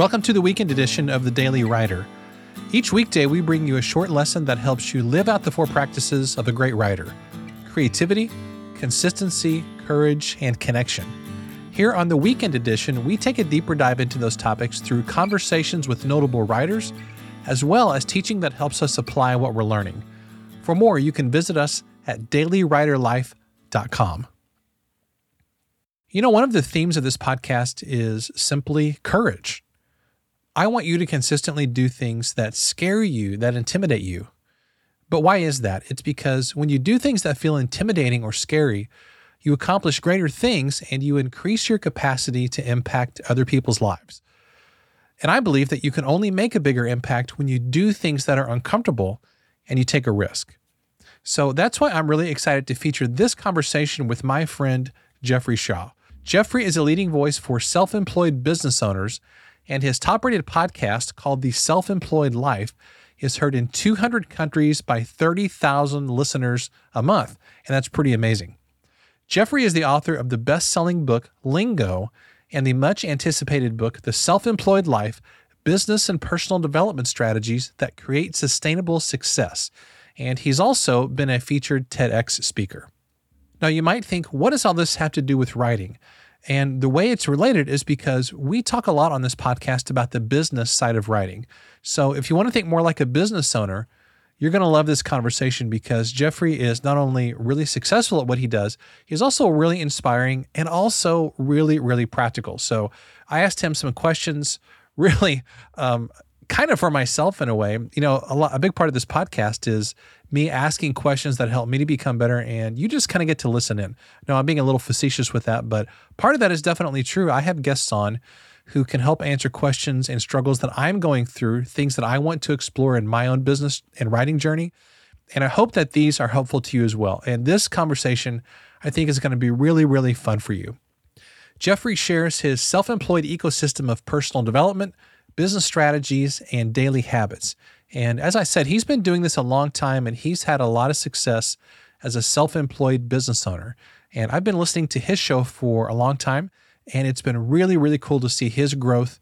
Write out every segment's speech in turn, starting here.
Welcome to the weekend edition of the Daily Writer. Each weekday, we bring you a short lesson that helps you live out the four practices of a great writer creativity, consistency, courage, and connection. Here on the weekend edition, we take a deeper dive into those topics through conversations with notable writers, as well as teaching that helps us apply what we're learning. For more, you can visit us at dailywriterlife.com. You know, one of the themes of this podcast is simply courage. I want you to consistently do things that scare you, that intimidate you. But why is that? It's because when you do things that feel intimidating or scary, you accomplish greater things and you increase your capacity to impact other people's lives. And I believe that you can only make a bigger impact when you do things that are uncomfortable and you take a risk. So that's why I'm really excited to feature this conversation with my friend, Jeffrey Shaw. Jeffrey is a leading voice for self employed business owners and his top rated podcast called The Self Employed Life is heard in 200 countries by 30,000 listeners a month. And that's pretty amazing. Jeffrey is the author of the best selling book, Lingo, and the much anticipated book, The Self Employed Life Business and Personal Development Strategies That Create Sustainable Success. And he's also been a featured TEDx speaker. Now, you might think, what does all this have to do with writing? And the way it's related is because we talk a lot on this podcast about the business side of writing. So if you want to think more like a business owner, you're going to love this conversation because Jeffrey is not only really successful at what he does, he's also really inspiring and also really, really practical. So I asked him some questions, really, um, kind of for myself in a way. You know, a, lot, a big part of this podcast is me asking questions that help me to become better, and you just kind of get to listen in. Now, I'm being a little facetious with that, but part of that is definitely true. I have guests on who can help answer questions and struggles that I'm going through, things that I want to explore in my own business and writing journey. And I hope that these are helpful to you as well. And this conversation, I think, is going to be really, really fun for you. Jeffrey shares his self employed ecosystem of personal development, business strategies, and daily habits. And as I said, he's been doing this a long time and he's had a lot of success as a self employed business owner. And I've been listening to his show for a long time. And it's been really, really cool to see his growth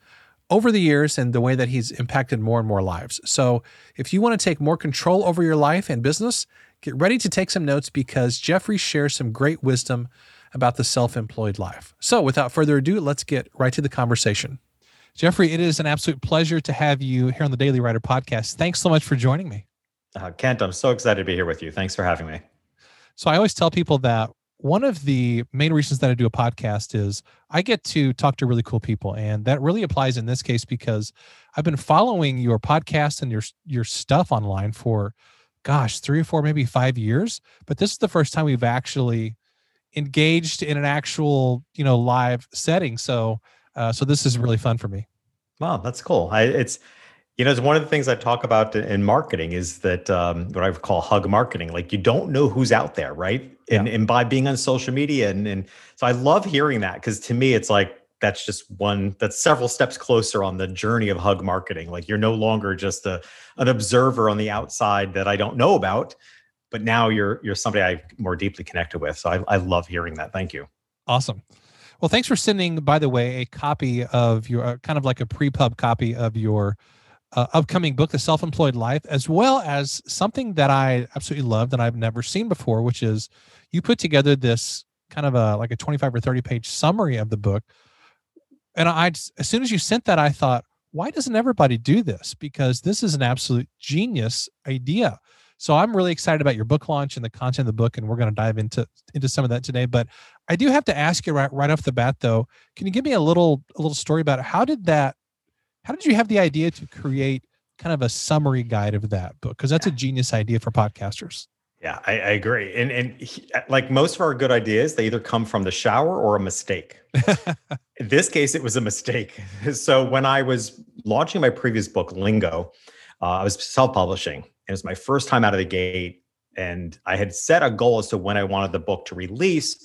over the years and the way that he's impacted more and more lives. So if you want to take more control over your life and business, get ready to take some notes because Jeffrey shares some great wisdom about the self employed life. So without further ado, let's get right to the conversation. Jeffrey, it is an absolute pleasure to have you here on the Daily Writer podcast. Thanks so much for joining me. Uh, Kent, I'm so excited to be here with you. Thanks for having me. So I always tell people that one of the main reasons that I do a podcast is I get to talk to really cool people, and that really applies in this case because I've been following your podcast and your your stuff online for, gosh, three or four, maybe five years. But this is the first time we've actually engaged in an actual, you know, live setting. So, uh, so this is really fun for me. Wow, that's cool. I, it's you know, it's one of the things I talk about in marketing is that um, what I would call hug marketing. Like you don't know who's out there, right? And yeah. and by being on social media, and and so I love hearing that because to me, it's like that's just one that's several steps closer on the journey of hug marketing. Like you're no longer just a an observer on the outside that I don't know about, but now you're you're somebody I more deeply connected with. So I, I love hearing that. Thank you. Awesome. Well, thanks for sending, by the way, a copy of your uh, kind of like a pre-pub copy of your uh, upcoming book, The Self Employed Life, as well as something that I absolutely loved and I've never seen before, which is you put together this kind of a like a 25 or 30 page summary of the book. And I, as soon as you sent that, I thought, why doesn't everybody do this? Because this is an absolute genius idea. So I'm really excited about your book launch and the content of the book, and we're going to dive into into some of that today. But I do have to ask you right right off the bat, though, can you give me a little a little story about it? how did that how did you have the idea to create kind of a summary guide of that book? Because that's a genius idea for podcasters. Yeah, I, I agree. And and he, like most of our good ideas, they either come from the shower or a mistake. In this case, it was a mistake. So when I was launching my previous book, Lingo, uh, I was self-publishing. It was my first time out of the gate, and I had set a goal as to when I wanted the book to release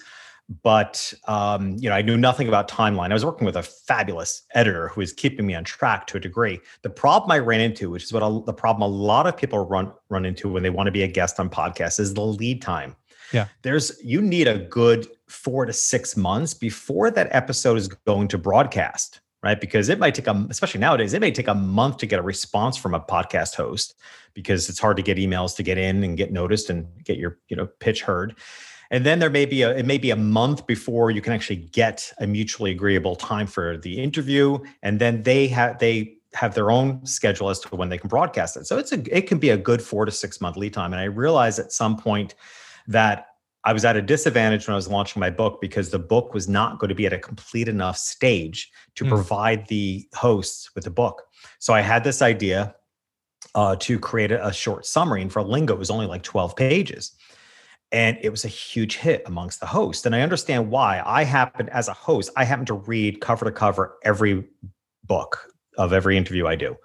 but um, you know, I knew nothing about timeline. I was working with a fabulous editor who was keeping me on track to a degree. The problem I ran into, which is what a, the problem a lot of people run run into when they want to be a guest on podcasts, is the lead time. Yeah, there's you need a good four to six months before that episode is going to broadcast. Right? Because it might take a, especially nowadays, it may take a month to get a response from a podcast host because it's hard to get emails to get in and get noticed and get your, you know, pitch heard. And then there may be a, it may be a month before you can actually get a mutually agreeable time for the interview. And then they have, they have their own schedule as to when they can broadcast it. So it's a, it can be a good four to six month lead time. And I realize at some point that I was at a disadvantage when I was launching my book because the book was not going to be at a complete enough stage to mm. provide the hosts with the book. So I had this idea uh, to create a, a, short summary, and for Lingo, it was only like 12 pages. And it was a huge hit amongst the hosts. And I understand why. I happen, as a host, I happen to read cover to cover every book of every interview I do.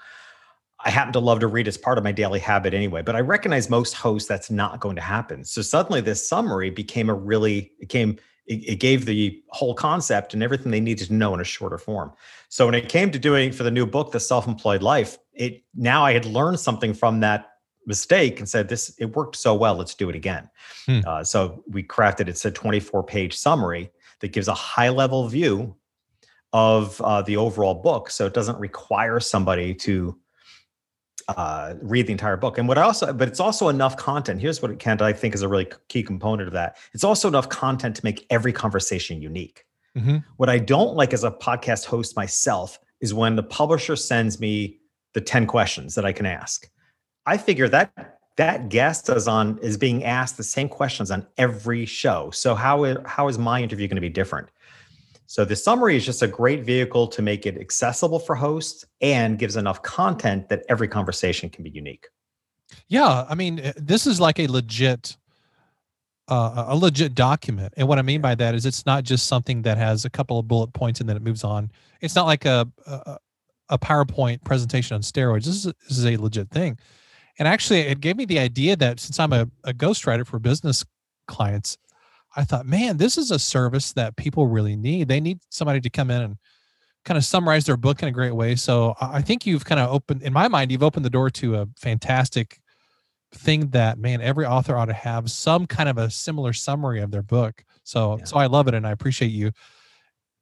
I happen to love to read as part of my daily habit anyway, but I recognize most hosts that's not going to happen. So suddenly this summary became a really, it came, it, it, gave the whole concept and everything they needed to know in a shorter form. So when it came to doing for the new book, The Self-Employed Life, it now I had learned something from that mistake and said, this, it worked so well, let's do it again. Hmm. Uh, so we crafted, it's a 24 page summary that gives a high level view of uh, the overall book. So it doesn't require somebody to uh, read the entire book. And what I also, but it's also enough content. Here's what it can, I think, is a really key component of that. It's also enough content to make every conversation unique. Mm-hmm. What I don't like as a podcast host myself is when the publisher sends me the 10 questions that I can ask. I figure that that guest is on is being asked the same questions on every show. So how how is my interview going to be different? So the summary is just a great vehicle to make it accessible for hosts and gives enough content that every conversation can be unique. Yeah, I mean, eh, this is like a legit uh, a legit document. And what I mean by that is it's not just something that has a couple of bullet points and then it moves on. It's not like a a, a PowerPoint presentation on steroids. This is, a, this is a legit thing. And actually, it gave me the idea that since I'm a, a ghostwriter for business clients, I thought, man, this is a service that people really need. They need somebody to come in and kind of summarize their book in a great way. So I think you've kind of opened, in my mind, you've opened the door to a fantastic thing that man, every author ought to have some kind of a similar summary of their book. So, yeah. so I love it, and I appreciate you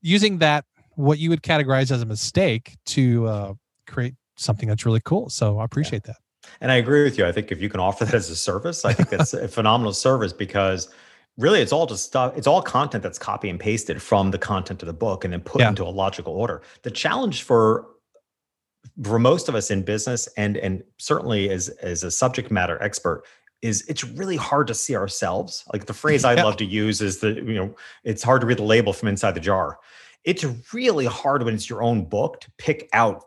using that what you would categorize as a mistake to uh, create something that's really cool. So I appreciate yeah. that. And I agree with you. I think if you can offer that as a service, I think that's a phenomenal service because really it's all just stuff it's all content that's copy and pasted from the content of the book and then put yeah. into a logical order. The challenge for for most of us in business and and certainly as as a subject matter expert is it's really hard to see ourselves. Like the phrase i love to use is that you know it's hard to read the label from inside the jar. It's really hard when it's your own book to pick out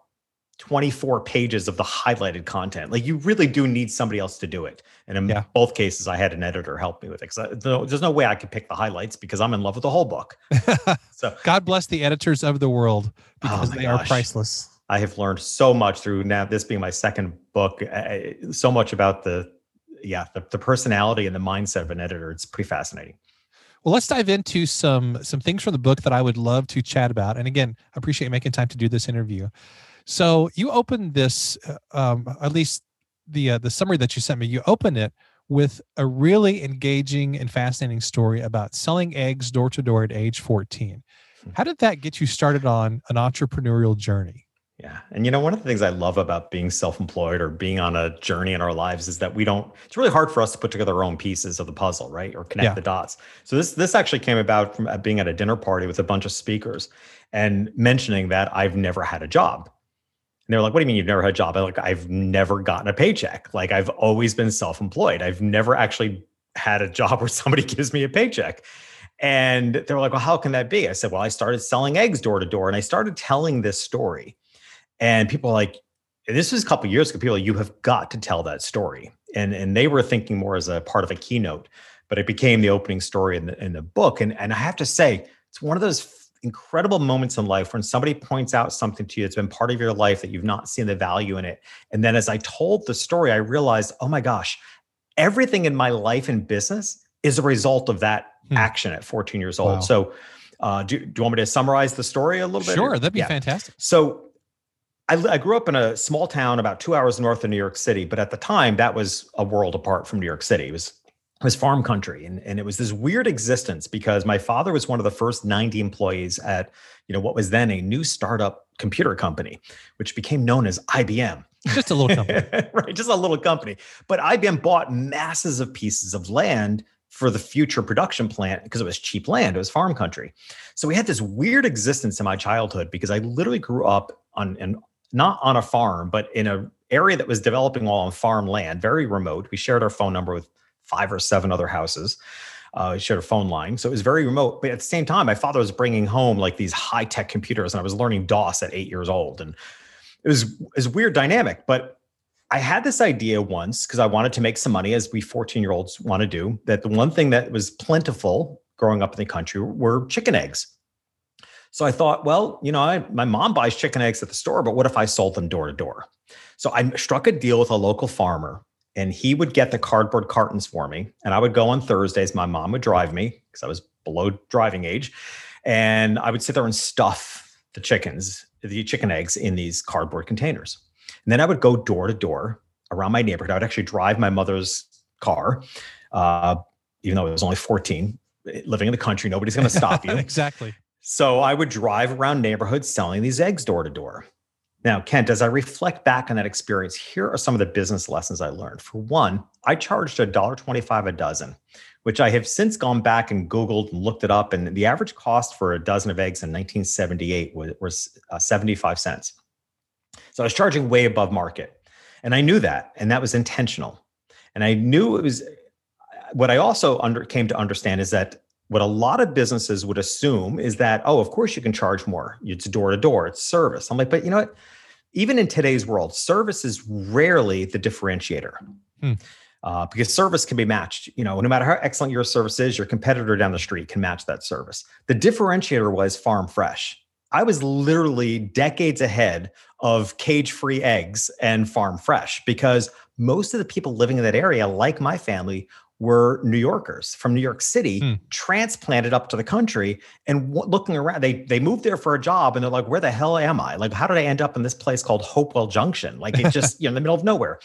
24 pages of the highlighted content. Like you really do need somebody else to do it. And in yeah. both cases, I had an editor help me with it because there's no way I could pick the highlights because I'm in love with the whole book. so God bless the editors of the world oh because oh they gosh. are priceless. I have learned so much through now this being my second book, eh, eh, so much about the yeah the, the personality and the mindset of an editor. It's pretty fascinating. Well, let's dive into some some things from the book that I would love to chat about. And again, I appreciate making time to do this interview. So you opened this, uh, um, at least the uh, the summary that you sent me. You opened it with a really engaging and fascinating story about selling eggs door to door at age 14. Hmm. How did that get you started on an entrepreneurial journey? Yeah. And you know, one of the things I love about being self-employed or being on a journey in our lives is that we don't it's really hard for us to put together our own pieces of the puzzle, right? Or connect yeah. the dots. So this this actually came about from uh, being at a dinner party with a bunch of speakers and mentioning that I've never had a job. And they're like, what do you mean you've never had a job? I'm like, I've never gotten a paycheck. Like I've always been self-employed. I've never actually had a job where somebody gives me a paycheck. And they were like, well, how can that be? I said, well, I started selling eggs door to door and I started telling this story. And people like, this was a couple years ago, people like, you have got to tell that story. And, and they were thinking more as a part of a keynote, but it became the opening story in the, in the book. And, and I have to say, it's one of those incredible moments in life when somebody points out something to you that's been part of your life that you've not seen the value in it. And then as I told the story, I realized, oh my gosh, everything in my life and business is a result of that hmm. action at 14 years old. Wow. So, uh, do, do you want me to summarize the story a little bit? Sure, that'd be yeah. fantastic. So, I, I, grew up in a small town about two hours north of New York City, but at the time that was a world apart from New York City. It was was farm country and, and it was this weird existence because my father was one of the first 90 employees at you know what was then a new startup computer company which became known as ibm just a little company. Right just a little company. But ibm bought masses of pieces of land for the future production plant because it was cheap land it was farm country. So we had this weird existence in my childhood because i literally grew up on and not on a farm but in a area that was developing all on farm land very remote. We shared our phone number with five or seven other houses. Uh, he shared a phone line, so it was very remote. But at the same time, my father was bringing home like these high tech computers, and I was learning DOS at eight years old, and it was was weird dynamic. But I had this idea once because I wanted to make some money, as we 14 year olds want to do. That the one thing that was plentiful growing up in the country were chicken eggs. So I thought, well, you know, I, my mom buys chicken eggs at the store, but what if I sold them door to door? So I struck a deal with a local farmer and he would get the cardboard cartons for me. And i would go on thursdays my mom would drive me because i was below driving age and i would sit there and stuff the chickens the chicken eggs in these cardboard containers. And then i would go door to door around my neighborhood. I would actually drive my mother's car uh, even though it was only 14 living in the country nobody's going to stop you. Exactly. So i would drive around neighborhoods selling these eggs door to door now, Kent, as I reflect back on that experience, here are some of the business lessons I learned. For one, I charged $1.25 a dozen, which I have since gone back and Googled and looked it up. And the average cost for a dozen of eggs in 1978 was, was uh, 75 cents. So I was charging way above market. And I knew that, and that was intentional. And I knew it was what I also under, came to understand is that what a lot of businesses would assume is that, oh, of course you can charge more. It's door to door, it's service. I'm like, but you know what? Even in today's world, service is rarely the differentiator. Hmm. Uh, because service can be matched. You know, no matter how excellent your service is, your competitor down the street can match that service. The differentiator was farm fresh. I was literally decades ahead of cage free eggs and farm fresh because most of the people living in that area, like my family, were New Yorkers from New York City, hmm. transplanted up to the country, and w- looking around, they they moved there for a job, and they're like, "Where the hell am I? Like, how did I end up in this place called Hopewell Junction? Like, it's just you know in the middle of nowhere."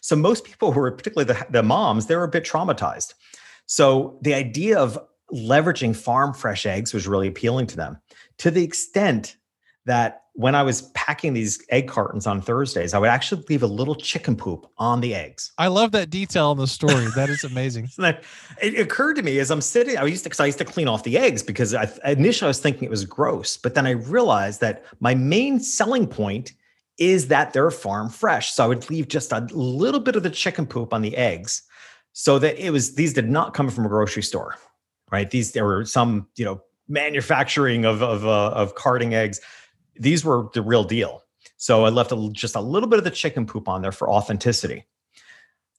So most people who were particularly the, the moms, they were a bit traumatized. So the idea of leveraging farm fresh eggs was really appealing to them, to the extent that when I was packing these egg cartons on Thursdays, I would actually leave a little chicken poop on the eggs. I love that detail in the story. That is amazing. that, it occurred to me as I'm sitting, I used to, because I used to clean off the eggs because I, initially I was thinking it was gross, but then I realized that my main selling point is that they're farm fresh. So I would leave just a little bit of the chicken poop on the eggs so that it was, these did not come from a grocery store, right? These, there were some, you know, manufacturing of, of, uh, of carting eggs these were the real deal. So I left a, just a little bit of the chicken poop on there for authenticity.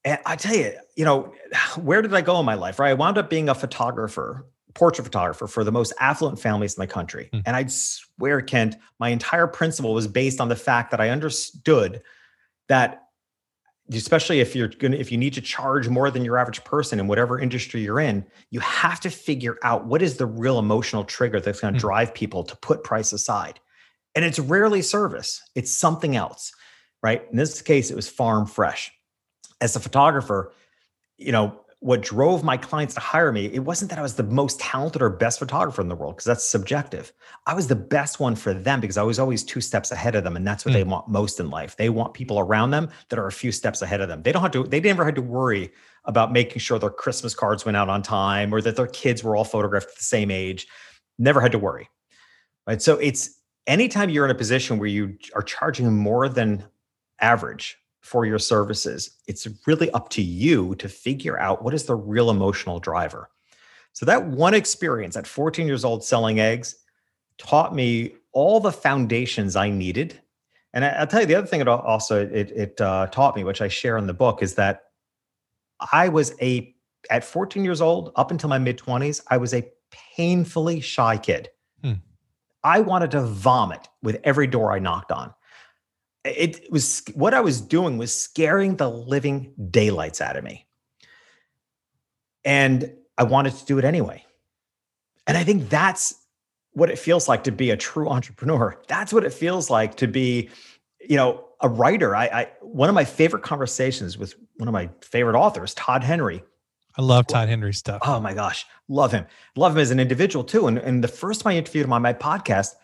And I tell you, you know, where did I go in my life? Right. I wound up being a photographer, portrait photographer for the most affluent families in the country. Mm. And I'd swear, Kent, my entire principle was based on the fact that I understood that especially if you're going to if you need to charge more than your average person in whatever industry you're in you have to figure out what is the real emotional trigger that's going to mm. drive people to put price aside and it's rarely service, it's something else, right? In this case, it was farm fresh. As a photographer, you know, what drove my clients to hire me, it wasn't that I was the most talented or best photographer in the world, because that's subjective. I was the best one for them because I was always two steps ahead of them. And that's what mm. they want most in life. They want people around them that are a few steps ahead of them. They don't have to, they never had to worry about making sure their Christmas cards went out on time or that their kids were all photographed at the same age. Never had to worry. Right. So it's anytime you're in a position where you are charging more than average for your services, it's really up to you to figure out what is the real emotional driver. So that one experience at 14 years old selling eggs taught me all the foundations I needed. And I, will tell you the other thing it also it, it uh, taught me, which I share in the book, is that I was a at 14 years old up until my mid 20s, I was a painfully shy kid. I wanted to vomit with every door I knocked on. It was what I was doing was scaring the living daylights out of me. And I wanted to do it anyway. And I think that's what it feels like to be a true entrepreneur. That's what it feels like to be, you know, a writer. I, I one of my favorite conversations with one of my favorite authors, Todd Henry, I love Todd Henry stuff. Oh my gosh, love him. Love him as an individual too. And, and the first time I interviewed him on my podcast,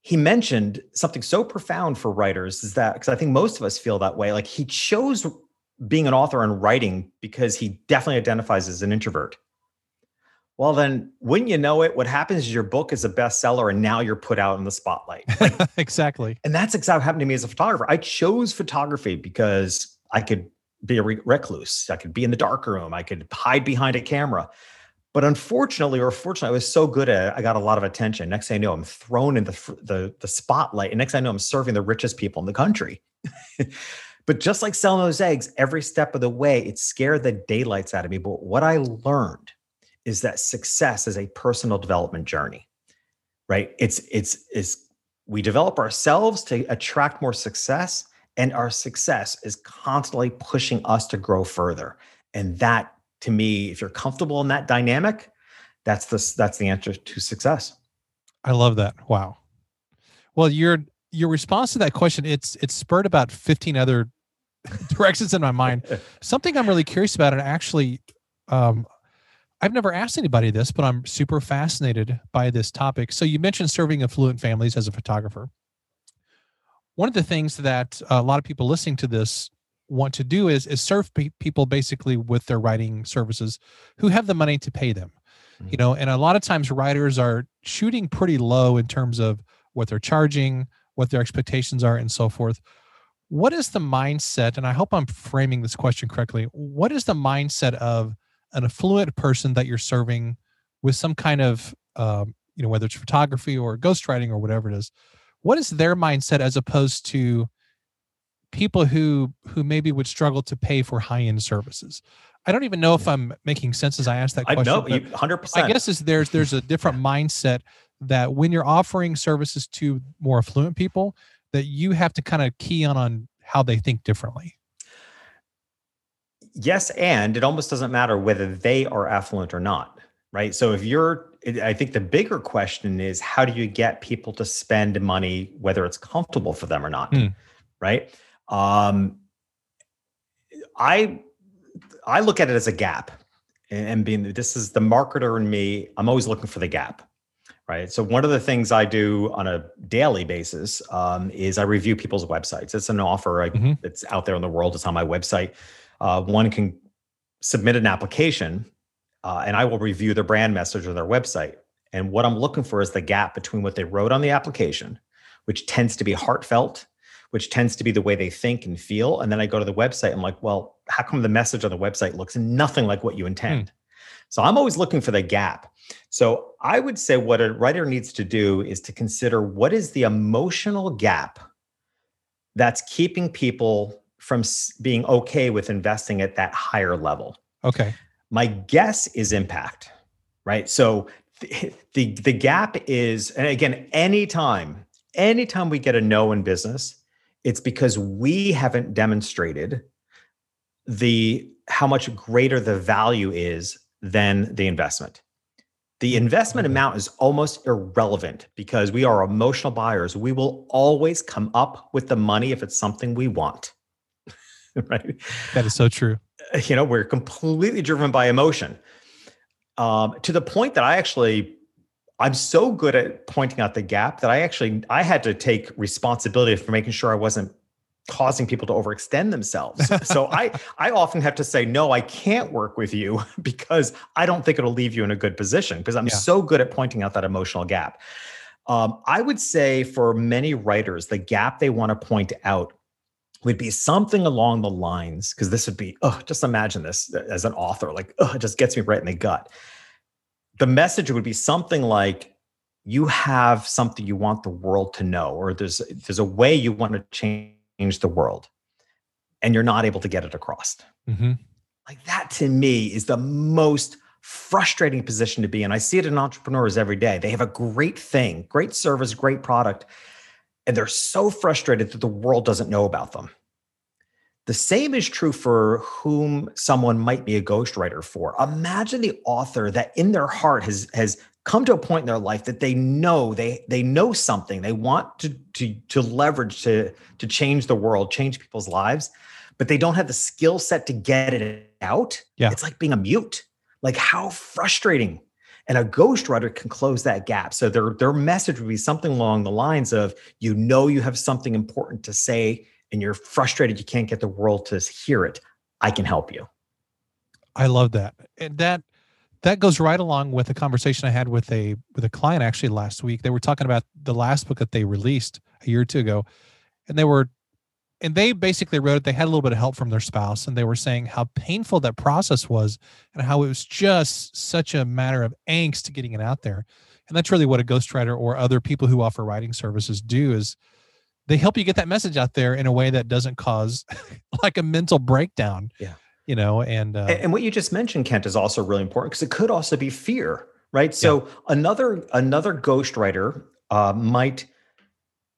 he mentioned something so profound for writers is that because I think most of us feel that way. Like he chose being an author and writing because he definitely identifies as an introvert. Well, then, wouldn't you know it? What happens is your book is a bestseller, and now you're put out in the spotlight. Like, exactly. And that's exactly what happened to me as a photographer. I chose photography because I could be a recluse. I could be in the dark room. I could hide behind a camera. But unfortunately, or fortunately, I was so good at it, I got a lot of attention. Next thing I know, I'm thrown in the, the, the spotlight. And next thing I know, I'm serving the richest people in the country. but just like selling those eggs, every step of the way, it scared the daylights out of me. But what I learned is that success is a personal development journey, right? It's, it's, it's, we develop ourselves to attract more success and our success is constantly pushing us to grow further. And that to me, if you're comfortable in that dynamic, that's the that's the answer to success. I love that. Wow. Well, your your response to that question, it's it's spurred about 15 other directions in my mind. Something I'm really curious about, and actually um, I've never asked anybody this, but I'm super fascinated by this topic. So you mentioned serving affluent families as a photographer one of the things that a lot of people listening to this want to do is is serve pe- people basically with their writing services who have the money to pay them mm-hmm. you know and a lot of times writers are shooting pretty low in terms of what they're charging what their expectations are and so forth what is the mindset and i hope i'm framing this question correctly what is the mindset of an affluent person that you're serving with some kind of um, you know whether it's photography or ghostwriting or whatever it is what is their mindset as opposed to people who who maybe would struggle to pay for high end services? I don't even know if I'm making sense as I ask that question. I know, hundred percent. I guess is there's there's a different mindset that when you're offering services to more affluent people, that you have to kind of key on on how they think differently. Yes, and it almost doesn't matter whether they are affluent or not, right? So if you're I think the bigger question is how do you get people to spend money, whether it's comfortable for them or not, mm. right? Um, I I look at it as a gap, and being this is the marketer in me. I'm always looking for the gap, right? So one of the things I do on a daily basis um, is I review people's websites. It's an offer I, mm-hmm. that's out there in the world. It's on my website. Uh, one can submit an application uh, and I will review their brand message or their website. And what I'm looking for is the gap between what they wrote on the application, which tends to be heartfelt, which tends to be the way they think and feel. And then I go to the website. I'm like, well, how come the message on the website looks nothing like what you intend? So I'm always looking for the gap. So I would say what a writer needs to do is to consider what is the emotional gap that's keeping people from being okay with investing at that higher level. Okay. My guess is impact, right? So the, the, the gap is, and again, anytime, anytime we get a no in business, it's because we haven't demonstrated the how much greater the value is than the investment. The investment mm-hmm. amount is almost irrelevant because we are emotional buyers. We will always come up with the money if it's something we want. right? That is so true. you know we're completely driven by emotion. Um, to the point that i actually i'm so good at pointing out the gap that i actually i had to take responsibility for making sure i wasn't causing people to overextend themselves. So i i often have to say no i can't work with you because i don't think it'll leave you in a good position because i'm yeah. so good at pointing out that emotional gap. Um, i would say for many writers the gap they want to point out would be something along the lines because this would be oh just imagine this as an author like oh it just gets me right in the gut. The message would be something like you have something you want the world to know or there's there's a way you want to change the world and you're not able to get it across. Mm-hmm. like that to me is the most frustrating position to be in. I see it in entrepreneurs every day. They have a great thing great service great product and they're so frustrated that the world doesn't know about them. The same is true for whom someone might be a ghostwriter for. Imagine the author that in their heart has has come to a point in their life that they know they they know something they want to to to leverage to to change the world, change people's lives, but they don't have the skill set to get it out, Yeah. it's like being a mute. Like how frustrating. And a ghostwriter can close that gap. So their their message would be something along the lines of you know you have something important to say and you're frustrated you can't get the world to hear it. I can help you. I love that. And that that goes right along with a conversation I had with a with a client actually last week. They were talking about the last book that they released a year or two ago, and they were and they basically wrote it. They had a little bit of help from their spouse, and they were saying how painful that process was, and how it was just such a matter of angst to getting it out there. And that's really what a ghostwriter or other people who offer writing services do is they help you get that message out there in a way that doesn't cause like a mental breakdown. Yeah. You know, and uh, And, what you just mentioned, Kent, is also really important because it could also be fear, right? So another another ghostwriter uh, might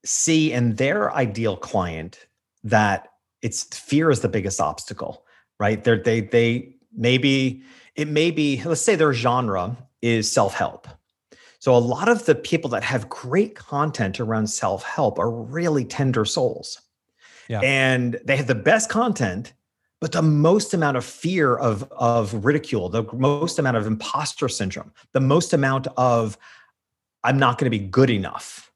see in their ideal client that it's fear is the biggest obstacle, right? They're, they they maybe it may be let's say their genre is self help. So a lot of the people that have great content around self help are really tender souls, Yeah. and they have the best content but the most amount of fear of of ridicule the most amount of imposter syndrome the most amount of i'm not going to be good enough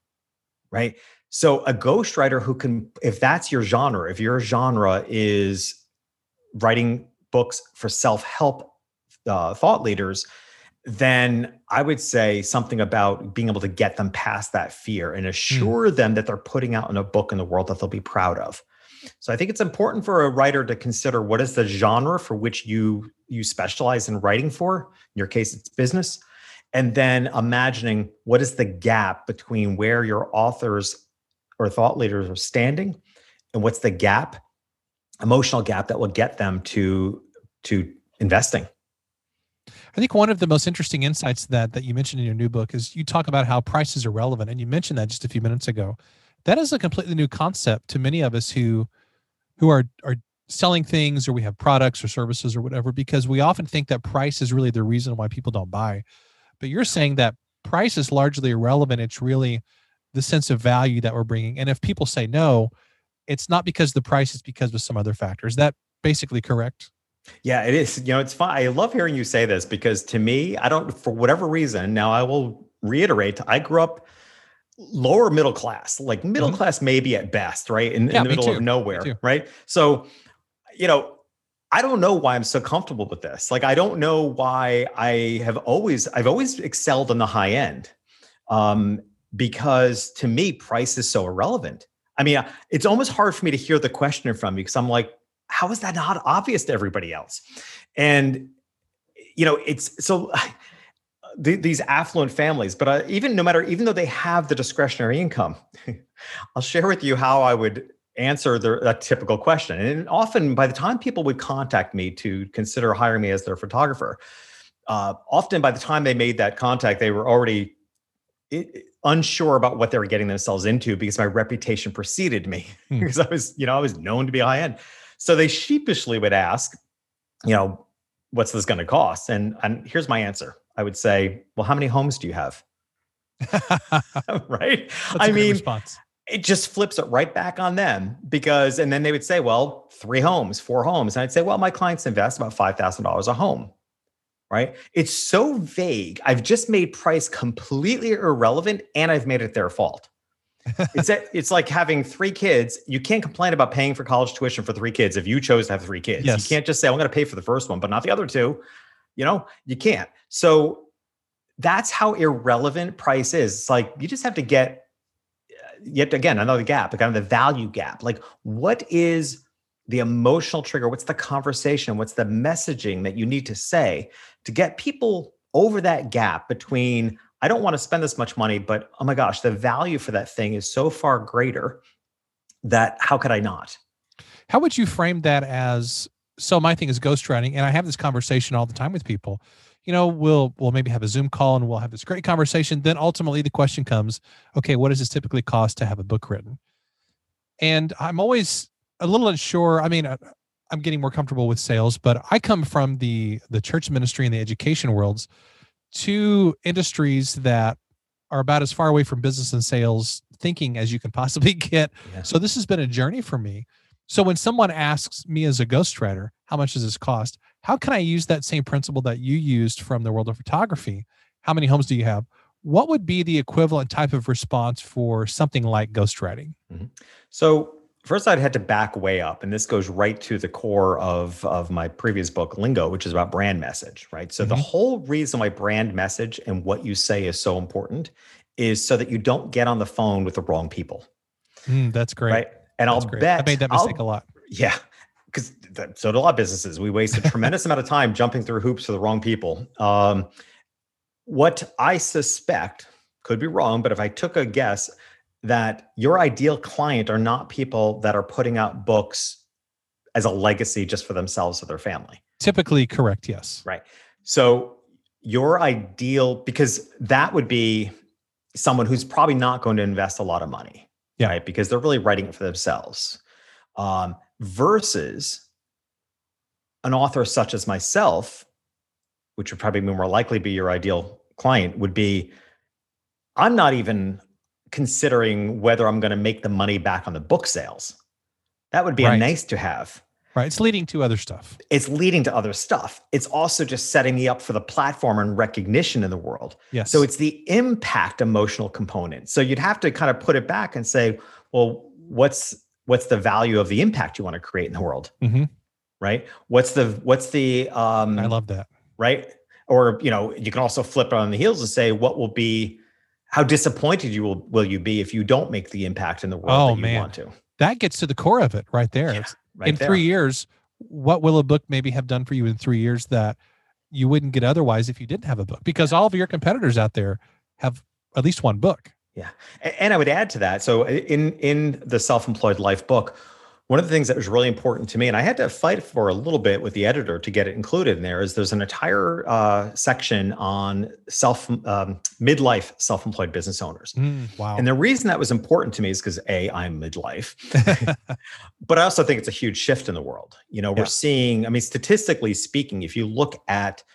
right so a ghostwriter who can if that's your genre if your genre is writing books for self-help uh, thought leaders then i would say something about being able to get them past that fear and assure them that they're putting out in a book in the world that they'll be proud of so I think it's important for a writer to consider what is the genre for which you you specialize in writing for. In your case, it's business. And then imagining what is the gap between where your authors or thought leaders are standing and what's the gap, emotional gap that will get them to to investing. I think one of the most interesting insights that that you mentioned in your new book is you talk about how prices are relevant, and you mentioned that just a few minutes ago. That is a completely new concept to many of us who who are are selling things or we have products or services or whatever because we often think that price is really the reason why people don't buy. But you're saying that price is largely irrelevant. It's really the sense of value that we're bringing. And if people say no, it's not because the price is because of some other factor. Is that basically correct? Yeah, it is. You know, it's fun. I love hearing you say this because to me, I don't, for whatever reason, now I will reiterate, I grew up lower middle class, like middle Mhm. class, maybe at best, right? In, in the middle too. of nowhere, right? So, you know, I don't know why I'm so comfortable with this. Like, I don't know why I have always, I've always excelled on the high end. Um, because to me, price is so irrelevant. I mean, it's almost hard for me to hear the question from you because I'm like, how is that not obvious to everybody else? And you know, it's so th- these affluent families, but uh, even no matter, even though they have the discretionary income, I'll share with you how I would answer the, typical question. And often, by the time people would contact me to consider hiring me as their photographer, uh, often by the time they made that contact, they were already i- unsure about what they were getting themselves into because my reputation preceded me Hmm. because I was, you know, I was known to be high end. So they sheepishly would ask, you know, what's this going to cost? And and here's my answer. I would say, well, how many homes do you have? right? That's I mean, response. it just flips it right back on them because, and then they would say, well, three homes, four homes. And I'd say, well, my clients invest about $5,000 a home, right? It's so vague. I've just made price completely irrelevant and I've made it their fault. it's, a, it's like having three kids. You can't complain about paying for college tuition for three kids if you chose to have three kids. Yes. You can't just say, I'm going to pay for the first one, but not the other two. You know, you can't. So that's how irrelevant price is. It's like you just have to get uh, yet again another gap, kind of the value gap. Like, what is the emotional trigger? What's the conversation? What's the messaging that you need to say to get people over that gap between I don't want to spend this much money, but oh my gosh, the value for that thing is so far greater that how could I not? How would you frame that as? So my thing is ghostwriting, and I have this conversation all the time with people. You know, we'll we'll maybe have a Zoom call and we'll have this great conversation. Then ultimately the question comes, okay, what does this typically cost to have a book written? And I'm always a little unsure. I mean, I- I'm getting more comfortable with sales, but I come from the the church ministry and the education worlds, two industries that are about as far away from business and sales thinking as you can possibly get. Yeah. So this has been a journey for me. So when someone asks me as a ghostwriter, how much does this cost? how can I use that same principle that you used from the world of photography? How many homes do you have? What would be the equivalent type of response for something like ghostwriting? Mm-hmm. So, first I'd had to back way up, and this goes right to the core of, of my previous book, Lingo, which is about brand message, right? So, mm-hmm. the whole reason why brand message and what you say is so important is so that you don't get on the phone with the wrong people. Mm, that's great. Right. And that's I'll great. bet I made that mistake I'll, a lot. Yeah because so do a lot of businesses. We waste a tremendous amount of time jumping through hoops for the wrong people. Um, what I suspect could be wrong, but if I took a guess that your ideal client are not people that are putting out books as a legacy just for themselves or their family. Typically correct, yes. Right. So your ideal because that would be someone who's probably not going to invest a lot of money. Yeah. Right. Because they're really writing it for themselves. Um, versus an author such as myself, which would probably more likely be your ideal client, would be I'm not even considering whether I'm going to make the money back on the book sales. That would be right. a nice to have. Right. It's leading to other stuff. It's leading to other stuff. It's also just setting me up for the platform and recognition in the world. Yes. So it's the impact emotional component. So you'd have to kind of put it back and say, well, what's what's the value of the impact you want to create in the world mm-hmm. right what's the what's the um i love that right or you know you can also flip it on the heels and say what will be how disappointed you will will you be if you don't make the impact in the world oh, that you man. want to that gets to the core of it right there yeah, right in there. three years what will a book maybe have done for you in three years that you wouldn't get otherwise if you didn't have a book because all of your competitors out there have at least one book yeah. And I would add to that. So uh, in in the self-employed life book, one of the things that was really important to me, and I had to fight for a little bit with the editor to get it included in there, is there's an entire uh, section on self um, midlife self-employed business owners. Mm, wow! And the reason that was important to me is because a I'm midlife, but I also think it's a huge shift in the world. You know, we're yeah. seeing. I mean, statistically speaking, if you look at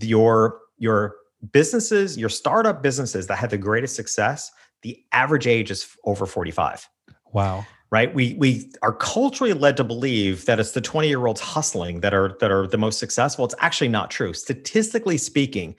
your your businesses, your startup businesses that had the greatest success, the average age is over 45. Wow. Right. We we are culturally led to believe that it's the 20 year olds hustling that are that are the most successful. It's actually not true. Statistically speaking,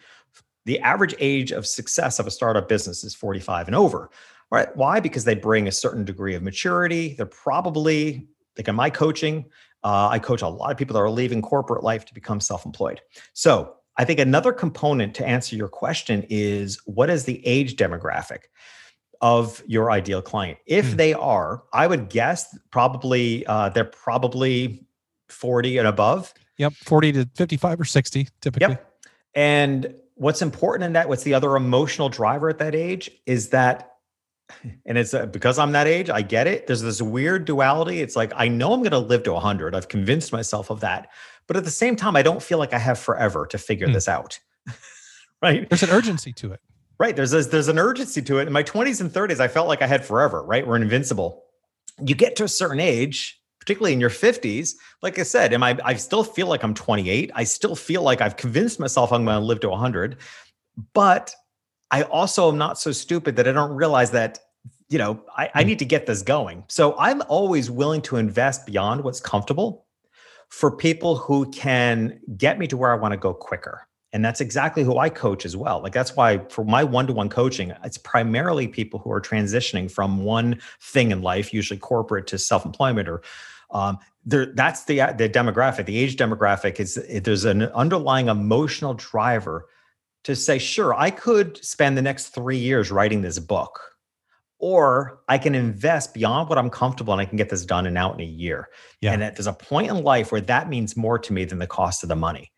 the average age of success of a startup business is 45 and over. Right. Why? Because they bring a certain degree of maturity. They're probably like in my coaching, uh, I coach a lot of people that are leaving corporate life to become self-employed. So I think another component to answer your question is what is the age demographic of your ideal client? If hmm. they are, I would guess probably uh, they're probably 40 and above. Yep, 40 to 55 or 60 typically. Yep. And what's important in that, what's the other emotional driver at that age is that and it's uh, because I'm that age, I get it. There's this weird duality. It's like I know I'm going to live to 100. I've convinced myself of that. But at the same time, I don't feel like I have forever to figure mm. this out. right? There's an urgency to it. Right. There's a, there's an urgency to it. In my 20s and 30s, I felt like I had forever, right? We're invincible. You get to a certain age, particularly in your 50s, like I said, am I I still feel like I'm 28. I still feel like I've convinced myself I'm going to live to 100. But I also am not so stupid that I don't realize that you know I, I hmm. need to get this going. So I'm always willing to invest beyond what's comfortable for people who can get me to where I want to go quicker. And that's exactly who I coach as well. Like that's why for my one-to-one coaching, it's primarily people who are transitioning from one thing in life, usually corporate to self-employment or um, there, that's the the demographic. The age demographic is there's an underlying emotional driver to say, sure, I could spend the next three years writing this book or I can invest beyond what I'm comfortable and I can get this done and out in a year. Yeah. And there's a point in life where that means more to me than the cost of the money.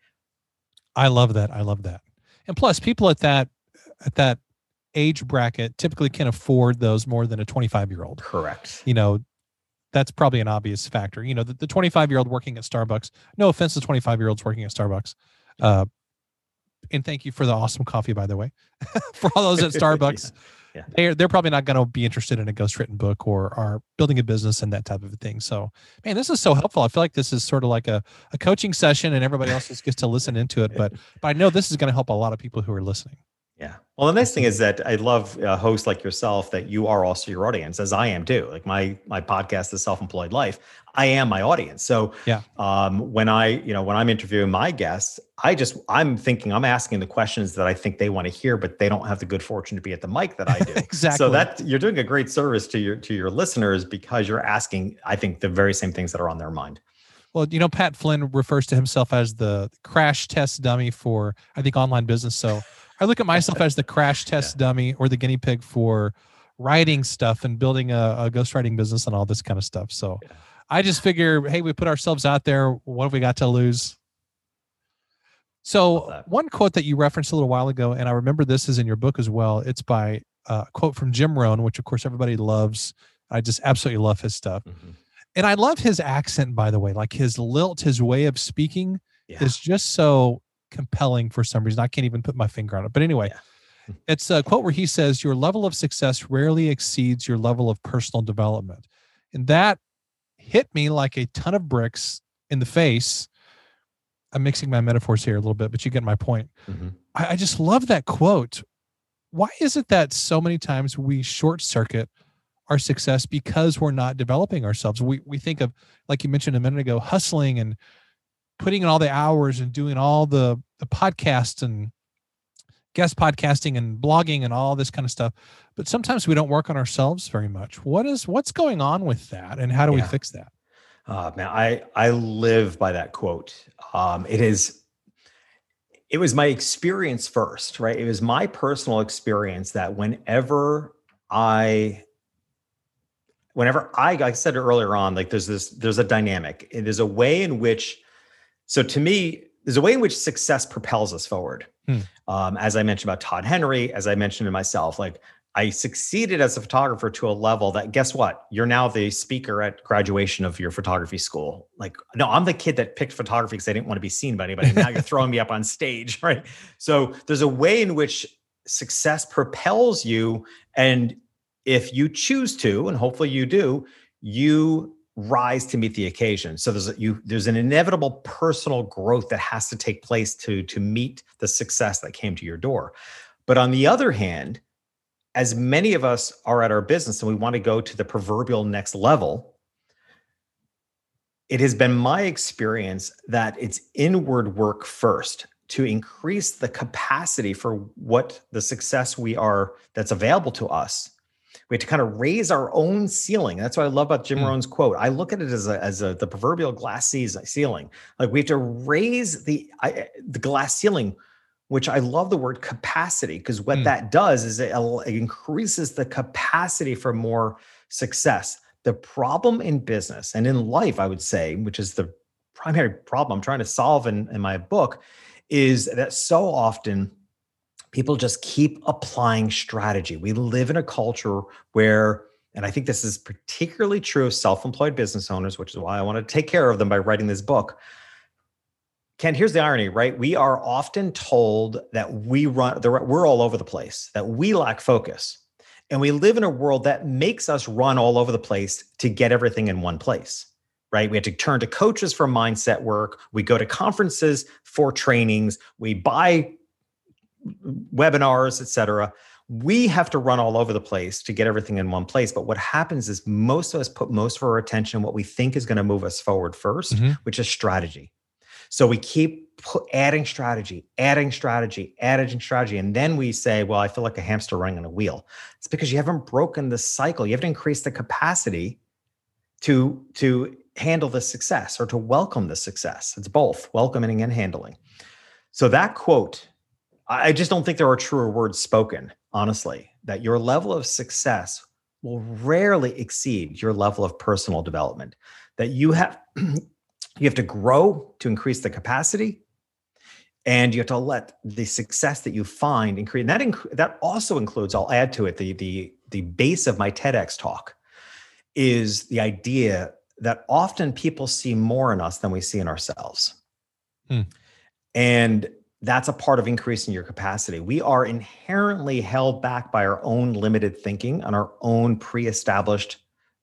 I love that. I love that. And plus people at that at that age bracket typically can afford those more than a 25 year old. Correct. You know, that's probably an obvious factor. You know, the 25 year old working at Starbucks, no offense to 25 year olds working at Starbucks. Uh, and thank you for the awesome coffee, by the way, for all those at Starbucks. Yeah they're they're probably not going to be interested in a ghostwritten book or are building a business and that type of thing. So, man, this is so helpful. I feel like this is sort of like a, a coaching session, and everybody else just gets to listen into it. But but I know this is going to help a lot of people who are listening. Yeah. Well, the nice thing is that I love a host like yourself that you are also your audience, as I am too. Like my my podcast, The Self Employed Life, I am my audience. So yeah, um, when I you know when I'm interviewing my guests, I just I'm thinking I'm asking the questions that I think they want to hear, but they don't have the good fortune to be at the mic that I do. exactly. So that you're doing a great service to your to your listeners because you're asking, I think, the very same things that are on their mind. Well, you know, Pat Flynn refers to himself as the crash test dummy for I think online business. So. I look at myself as the crash test yeah. dummy or the guinea pig for writing stuff and building a, a ghostwriting business and all this kind of stuff. So yeah. I just figure, hey, we put ourselves out there. What have we got to lose? So one quote that you referenced a little while ago, and I remember this is in your book as well. It's by uh, a quote from Jim Rohn, which of course everybody loves. I just absolutely love his stuff. Mm-hmm. And I love his accent, by the way, like his lilt, his way of speaking yeah. is just so compelling for some reason. I can't even put my finger on it. But anyway, yeah. it's a quote where he says, Your level of success rarely exceeds your level of personal development. And that hit me like a ton of bricks in the face. I'm mixing my metaphors here a little bit, but you get my point. Mm-hmm. I, I just love that quote. Why is it that so many times we short circuit our success because we're not developing ourselves? We we think of, like you mentioned a minute ago, hustling and putting in all the hours and doing all the the podcasts and guest podcasting and blogging and all this kind of stuff but sometimes we don't work on ourselves very much. What is what's going on with that and how do yeah. we fix that? Uh, man i i live by that quote. Um, it is it was my experience first right? It was my personal experience that whenever i whenever i like i said earlier on like there's this there's a dynamic. There's a way in which so to me, there's a way in which success propels us forward. Hmm. Um, as I mentioned about Todd Henry, as I mentioned to myself, like I succeeded as a photographer to a level that guess what? You're now the speaker at graduation of your photography school. Like, no, I'm the kid that picked photography because I didn't want to be seen by anybody. Now you're throwing me up on stage, right? So there's a way in which success propels you. And if you choose to, and hopefully you do, you rise to meet the occasion. So there's a, you there's an inevitable personal growth that has to take place to to meet the success that came to your door. But on the other hand, as many of us are at our business and we want to go to the proverbial next level, it has been my experience that it's inward work first to increase the capacity for what the success we are that's available to us we have to kind of raise our own ceiling. That's what I love about Jim mm. Rohn's quote. I look at it as a, as a, the proverbial glass ceiling. Like we have to raise the I, the glass ceiling, which I love the word capacity because what mm. that does is it, it increases the capacity for more success. The problem in business and in life, I would say, which is the primary problem I'm trying to solve in, in my book, is that so often people just keep applying strategy. We live in a culture where, and I think this is particularly true of self employed business owners, which is why I want to take care of them by writing this book. Kent, here's the irony, right? We are often told that we run, we're all over the place, that we lack focus. And we live in a world that makes us run all over the place to get everything in one place right? We have to turn to coaches for mindset work. We go to conferences for trainings. We buy webinars, etc. We have to run all over the place to get everything in one place. But what happens is most of us put most of our attention what we think is going to move us forward 1st mm-hmm. which is strategy. So we keep adding strategy, adding strategy, adding strategy. And then we say, well, I feel like a hamster running on a wheel. It's because you haven't broken the cycle. You haven't increased the capacity to, to handle the success or to welcome the success. It's both welcoming and handling. So that quote I just don't think there are truer words spoken, honestly, that your level of success will rarely exceed your level of personal development. That you have you have to grow to increase the capacity and you have to let the success that you find increase. And that inc- that also includes, I'll add to it, the the the base of my TEDx talk is the idea that often people see more in us than we see in ourselves. Hmm. And that's a part of increasing your capacity. We are inherently held back by our own limited thinking and our own pre established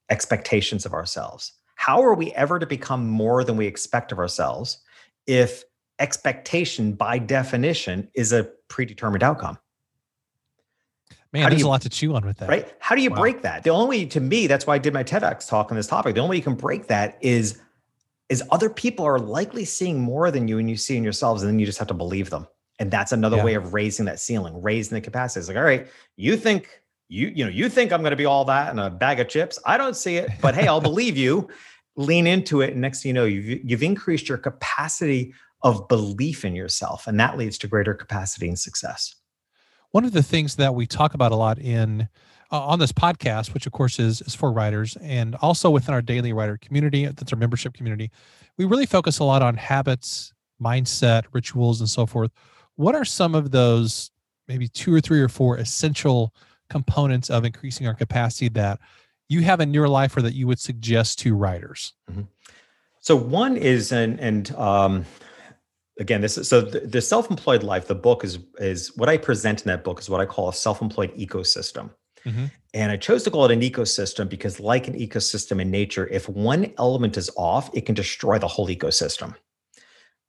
expectations of ourselves. How are we ever to become more than we expect of ourselves if expectation, by definition, is a predetermined outcome? Man, there's you, a lot to chew on with that. Right? How do you wow. break that? The only way, to me, that's why I did my TEDx talk on this topic. The only way you can break that is is other people are likely seeing more than you and you see in yourselves, and then you just have to believe them. And that's another yeah. way of raising that ceiling, raising the capacity. It's like, all right, you think you, you know, you think I'm going to be all that and a bag of chips. I don't see it, but hey, I'll believe you. Lean into it. And next thing you know, you've, you've increased your capacity of belief in yourself. And that leads to greater capacity and success. One of the things that we talk about a lot in uh, on this podcast, which of course is is for writers, and also within our daily writer community, that's our membership community, we really focus a lot on habits, mindset, rituals, and so forth. What are some of those maybe two or three or four essential components of increasing our capacity that you have in your life or that you would suggest to writers? Mm-hmm. So one is, and and um, again, this is so the, the, self-employed life. The book is is what I present in that book is what I call a self-employed ecosystem. Mm-hmm. And I chose to call it an ecosystem because, like an ecosystem in nature, if one element is off, it can destroy the whole ecosystem.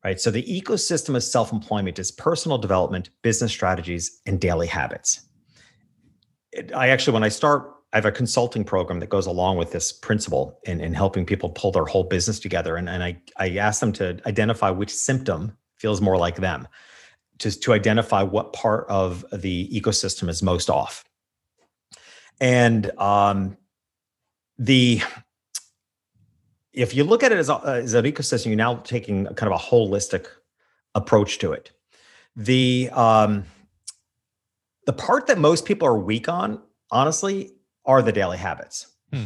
Right. So the ecosystem of self-employment is personal development, business strategies, and daily habits. I actually, when I start, I have a consulting program that goes along with this principle in, in helping people pull their whole business together. And, and I, I ask them to identify which symptom feels more like them, just to identify what part of the ecosystem is most off. And um, the if you look at it as, a, as an ecosystem, you're now taking kind of a holistic approach to it. The um, the part that most people are weak on, honestly, are the daily habits. Hmm.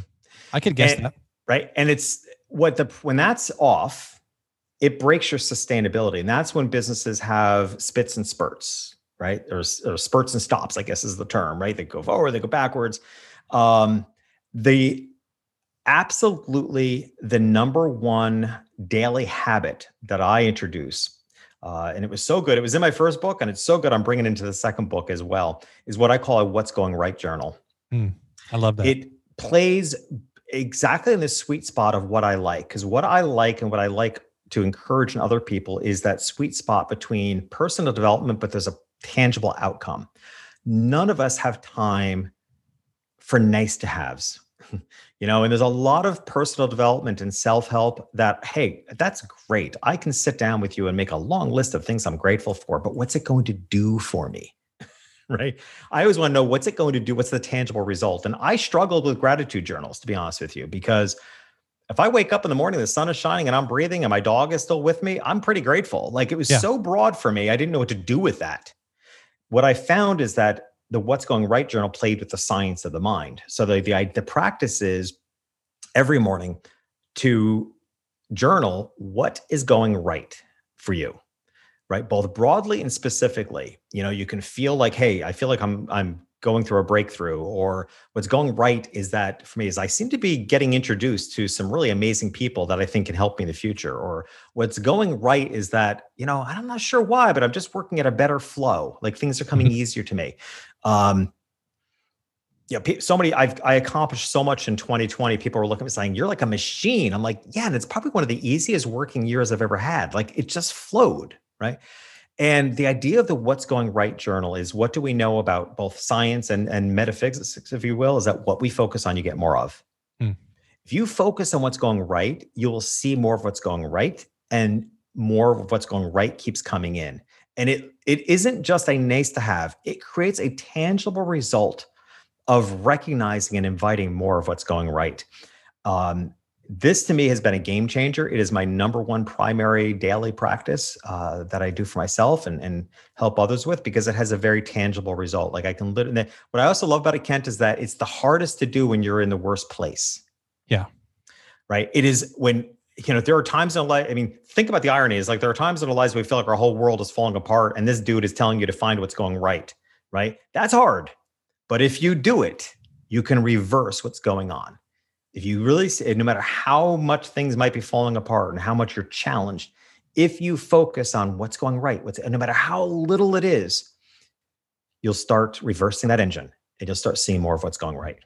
I could guess and, that. Right. And it's what the when that's off, it breaks your sustainability. And that's when businesses have spits and spurts, right? Or, or spurts and stops, I guess is the term, right? They go forward, they go backwards. Um, the absolutely the number one daily habit that I introduce uh, and it was so good. It was in my first book, and it's so good. I'm bringing it into the second book as well. Is what I call a "What's Going Right" journal. Mm, I love that. It plays exactly in the sweet spot of what I like, because what I like and what I like to encourage in other people is that sweet spot between personal development, but there's a tangible outcome. None of us have time for nice to haves. you know and there's a lot of personal development and self-help that hey that's great. I can sit down with you and make a long list of things i'm grateful for but what's it going to do for me? Right? I always want to know what's it going to do? What's the tangible result? And i struggled with gratitude journals to be honest with you because if i wake up in the morning the sun is shining and i'm breathing and my dog is still with me i'm pretty grateful. Like it was yeah. so broad for me i didn't know what to do with that what i found is that the What's Going Right journal played with the science of the mind. So the the, the practice is every morning to journal what is going right for you right both broadly and specifically you know you can feel like hey i feel like i'm i'm going through a breakthrough or what's going right is that for me is i seem to be getting introduced to some really amazing people that i think can help me in the future or what's going right is that you know i'm not sure why but i'm just working at a better flow like things are coming mm-hmm. easier to me um yeah, so many I've I accomplished so much in 2020. People were looking at me saying, You're like a machine. I'm like, yeah, and it's probably one of the easiest working years I've ever had. Like it just flowed, right? And the idea of the What's Going Right journal is what do we know about both science and, and metaphysics, if you will, is that what we focus on, you get more of. Hmm. If you focus on what's going right, you will see more of what's going right, and more of what's going right keeps coming in. And it it isn't just a nice to have, it creates a tangible result of recognizing and inviting more of what's going right. Um, this to me has been a game changer. It is my number one primary daily practice uh, that I do for myself and, and help others with because it has a very tangible result. Like I can literally, what I also love about it, Kent, is that it's the hardest to do when you're in the worst place. Yeah. Right. It is when, you know, there are times in life, I mean, think about the irony is like there are times in our lives we feel like our whole world is falling apart and this dude is telling you to find what's going right. Right. That's hard. But if you do it, you can reverse what's going on if you really no matter how much things might be falling apart and how much you're challenged if you focus on what's going right no matter how little it is you'll start reversing that engine and you'll start seeing more of what's going right.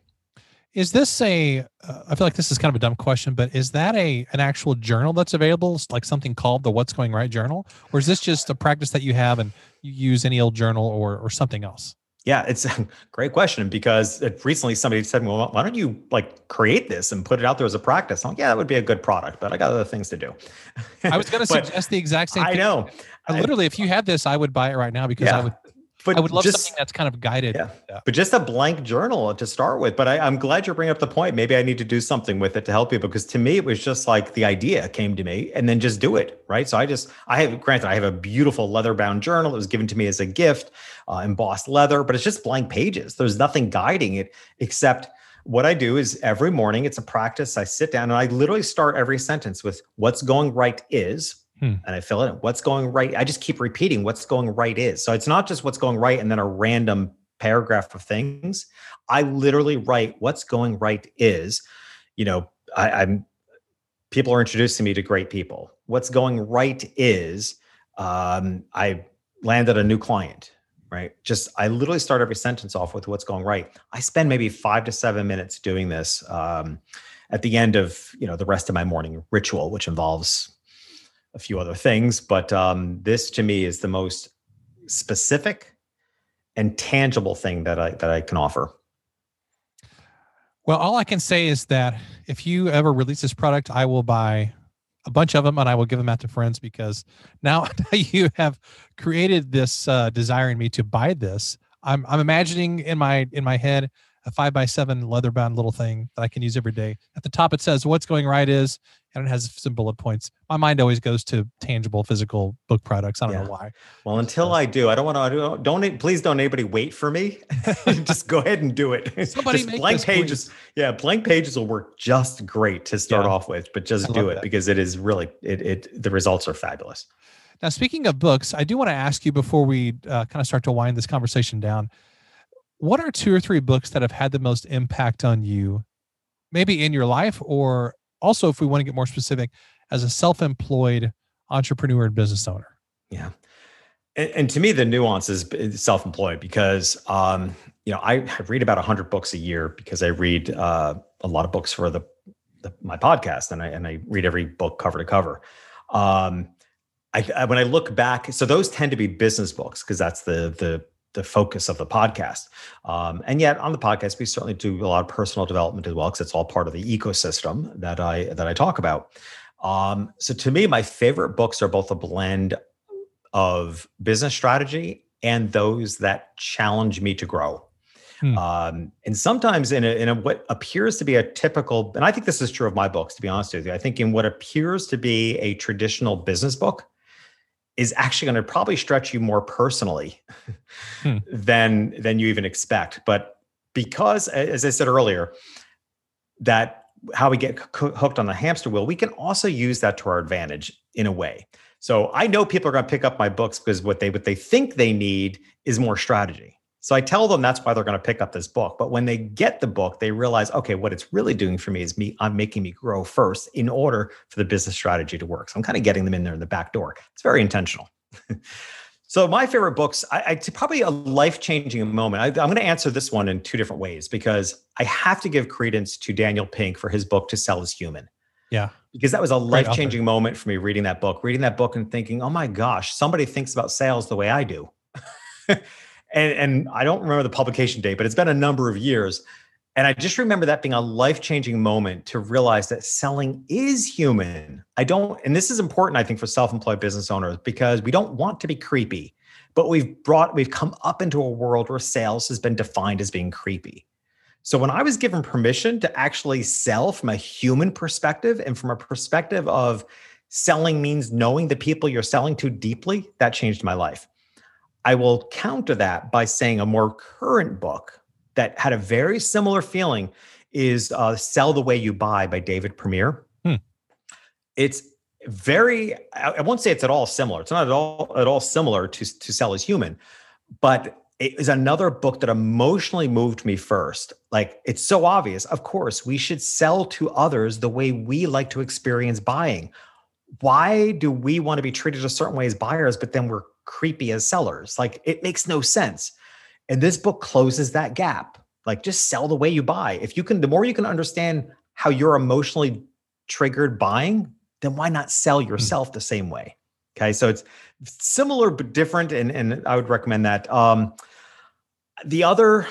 Is this a? Uh, I feel like this is kind of a dumb question but is that a an actual journal that's available? Like something called the what's going right journal? Or is this just a practice that you have and you use any old journal or or something else Yeah, it's a great question because uh, recently somebody said, "Well, why don't you like create this and put it out there as a practice?" I'm like, "Yeah, that would be a good product, but I got other things to do." I was going to suggest the exact same. I thing. know. literally, if you had this, I would buy it right now because yeah. I would but I would love just, something that's kind of guided. Yeah. yeah. But just a blank journal to start with. But I, am glad you're bringing up the point. Maybe I need to do something with it to help you because to me, it was just like the idea came to me and then just do it. Right. So I just, I have, granted, I have a beautiful leather bound journal. It was given to me as a gift, uh, embossed leather, but it's just blank pages. There's nothing guiding it except what I do is every morning, it's a practice. I sit down and I literally start every sentence with what's going right is Hmm. And I fill it in what's going right. I just keep repeating what's going right is. So it's not just what's going right and then a random paragraph of things. I literally write what's going right is, you know, I, I'm people are introducing me to great people. What's going right is um, I landed a new client, right? Just I literally start every sentence off with what's going right. I spend maybe five to seven minutes doing this um, at the end of you know the rest of my morning ritual, which involves a few other things, but um, this to me is the most specific and tangible thing that I that I can offer. Well, all I can say is that if you ever release this product, I will buy a bunch of them and I will give them out to friends because now you have created this uh, desire in me to buy this. I'm I'm imagining in my in my head a five by seven leather bound little thing that I can use every day. At the top, it says what's going right is, and it has some bullet points. My mind always goes to tangible physical book products. I don't yeah. know why. Well, until I do, I don't want to. Don't please don't anybody wait for me. just go ahead and do it. Somebody just blank pages. Yeah, blank pages will work just great to start yeah. off with, but just I do it that. because it is really it. It the results are fabulous. Now, speaking of books, I do want to ask you before we uh, kind of start to wind this conversation down what are two or three books that have had the most impact on you, maybe in your life, or also, if we want to get more specific, as a self employed entrepreneur and business owner? Yeah. And, and, to me, the nuance is self employed because, um, you know, I, I read about 100 books a year because I read uh, a lot of books for the, the, my podcast and I, and I read every book cover to cover. Um, I, I, when I look back, so those tend to be business books because that's the the the focus of the podcast. Um, and yet on the podcast, we certainly do a lot of personal development as well, because it's all part of the ecosystem that I that I talk about. Um, so to me, my favorite books are both a blend of business strategy and those that challenge me to grow. Hmm. Um, and sometimes in a, in a, what appears to be a typical, and I think this is true of my books, to be honest with you. I think in what appears to be a traditional business book, is actually going to probably stretch you more personally hmm. than than you even expect. But because as i said earlier that how we get hooked on the hamster wheel we can also use that to our advantage in a way. So i know people are going to pick up my books because what they what they think they need is more strategy so I tell them that's why they're going to pick up this book. But when they get the book, they realize, okay, what it's really doing for me is me, I'm making me grow first in order for the business strategy to work. So I'm kind of getting them in there in the back door. It's very intentional. so my favorite books, I, I probably a life-changing moment. I, I'm going to answer this one in two different ways because I have to give credence to Daniel Pink for his book "To Sell Is Human." Yeah. Because that was a life changing moment for me reading that book, reading that book and thinking, oh my gosh, somebody thinks about sales the way I do. and, and I don't remember the publication date, but it's been a number of years. And I just remember that being a life changing moment to realize that selling is human. I don't, and this is important, I think, for self employed business owners because we don't want to be creepy, but we've brought, we've come up into a world where sales has been defined as being creepy. So when I was given permission to actually sell from a human perspective and from a perspective of selling means knowing the people you're selling to deeply, that changed my life. I will counter that by saying a more current book that had a very similar feeling is uh, Sell the Way You Buy by David Priemer. Hmm. It's very, I won't say it's at all similar. It's not at all at all similar to, to Sell as Human, but it is another book that emotionally moved me first. Like it's so obvious. Of course, we should sell to others the way we like to experience buying. Why do we want to be treated a certain way as buyers, but then we're creepy as sellers. Like it makes no sense. And this book closes that gap. Like just sell the way you buy. If you can, the more you can understand how you're emotionally triggered buying, then why not sell hmm. yourself the same way? Okay. So it's similar but different. And, and I would recommend that. Um, The other,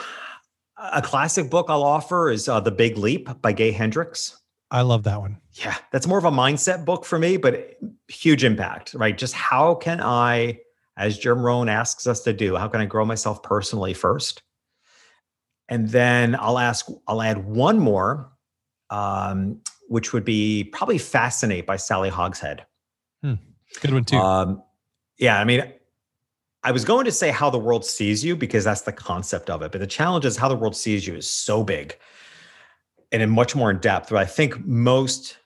a classic book I'll offer is uh, The Big Leap by Gay Hendricks. I love that one. Yeah, that's more of a mindset book for me, but huge impact, right? Just how can I, as Jim Rohn asks us to do, how can I grow myself personally first? And then I'll ask, I'll add one more, um, which would be probably Fascinate by Sally Hogshead. Hmm. Good one too. Um, yeah, I mean, I was going to say how the world sees you because that's the concept of it, but the challenge is how the world sees you is so big and in much more in depth. But I think most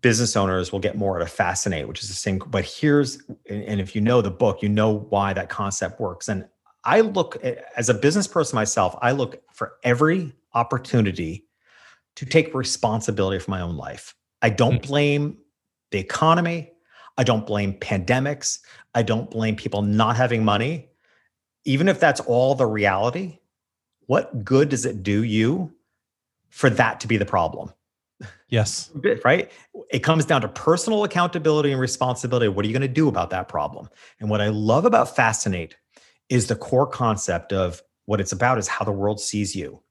business owners will get more out of fascinate, which is the same. But here's, and if you know the book, you know why that concept works. And I look as a business person myself, I look for every opportunity to take responsibility for my own life. I don't mm. blame the economy. I don't blame pandemics. I don't blame people not having money. Even if that's all the reality, what good does it do you for that to be the problem? Yes. Right? It comes down to personal accountability and responsibility. What are you going to do about that problem? And what I love about Fascinate is the core concept of what it's about is how the world sees you.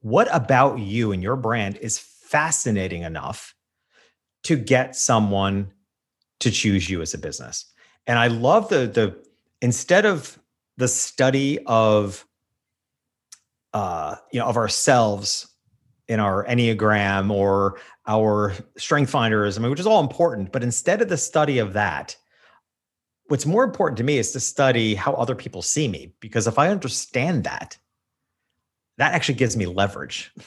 What about you and your brand is fascinating enough to get someone to choose you as a business. And I love the the instead of the study of uh you know of ourselves in our enneagram or our strength finders i mean which is all important but instead of the study of that what's more important to me is to study how other people see me because if i understand that that actually gives me leverage.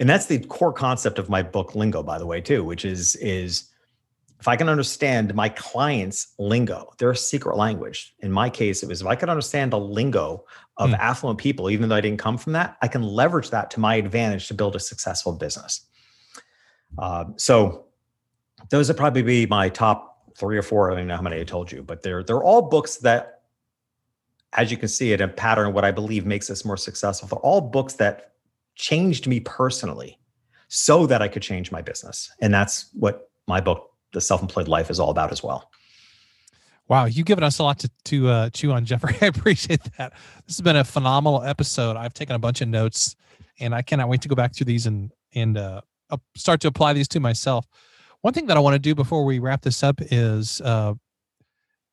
And that's the core concept of my book lingo by the way too which is is if I can understand my client's lingo, their secret language. In my case, it was if I could understand the lingo of mm. affluent people, even though I didn't come from that, I can leverage that to my advantage to build a successful business. Uh, so those would probably be my top three or four. I don't know how many I told you, but they're they're all books that, as you can see, it a pattern. What I believe makes us more successful. They're all books that changed me personally, so that I could change my business, and that's what my book the self-employed life is all about as well. Wow, you've given us a lot to to uh, chew on, Jeffrey. I appreciate that. This has been a phenomenal episode. I've taken a bunch of notes, and I cannot wait to go back through these and and uh, start to apply these to myself. One thing that I want to do before we wrap this up is uh,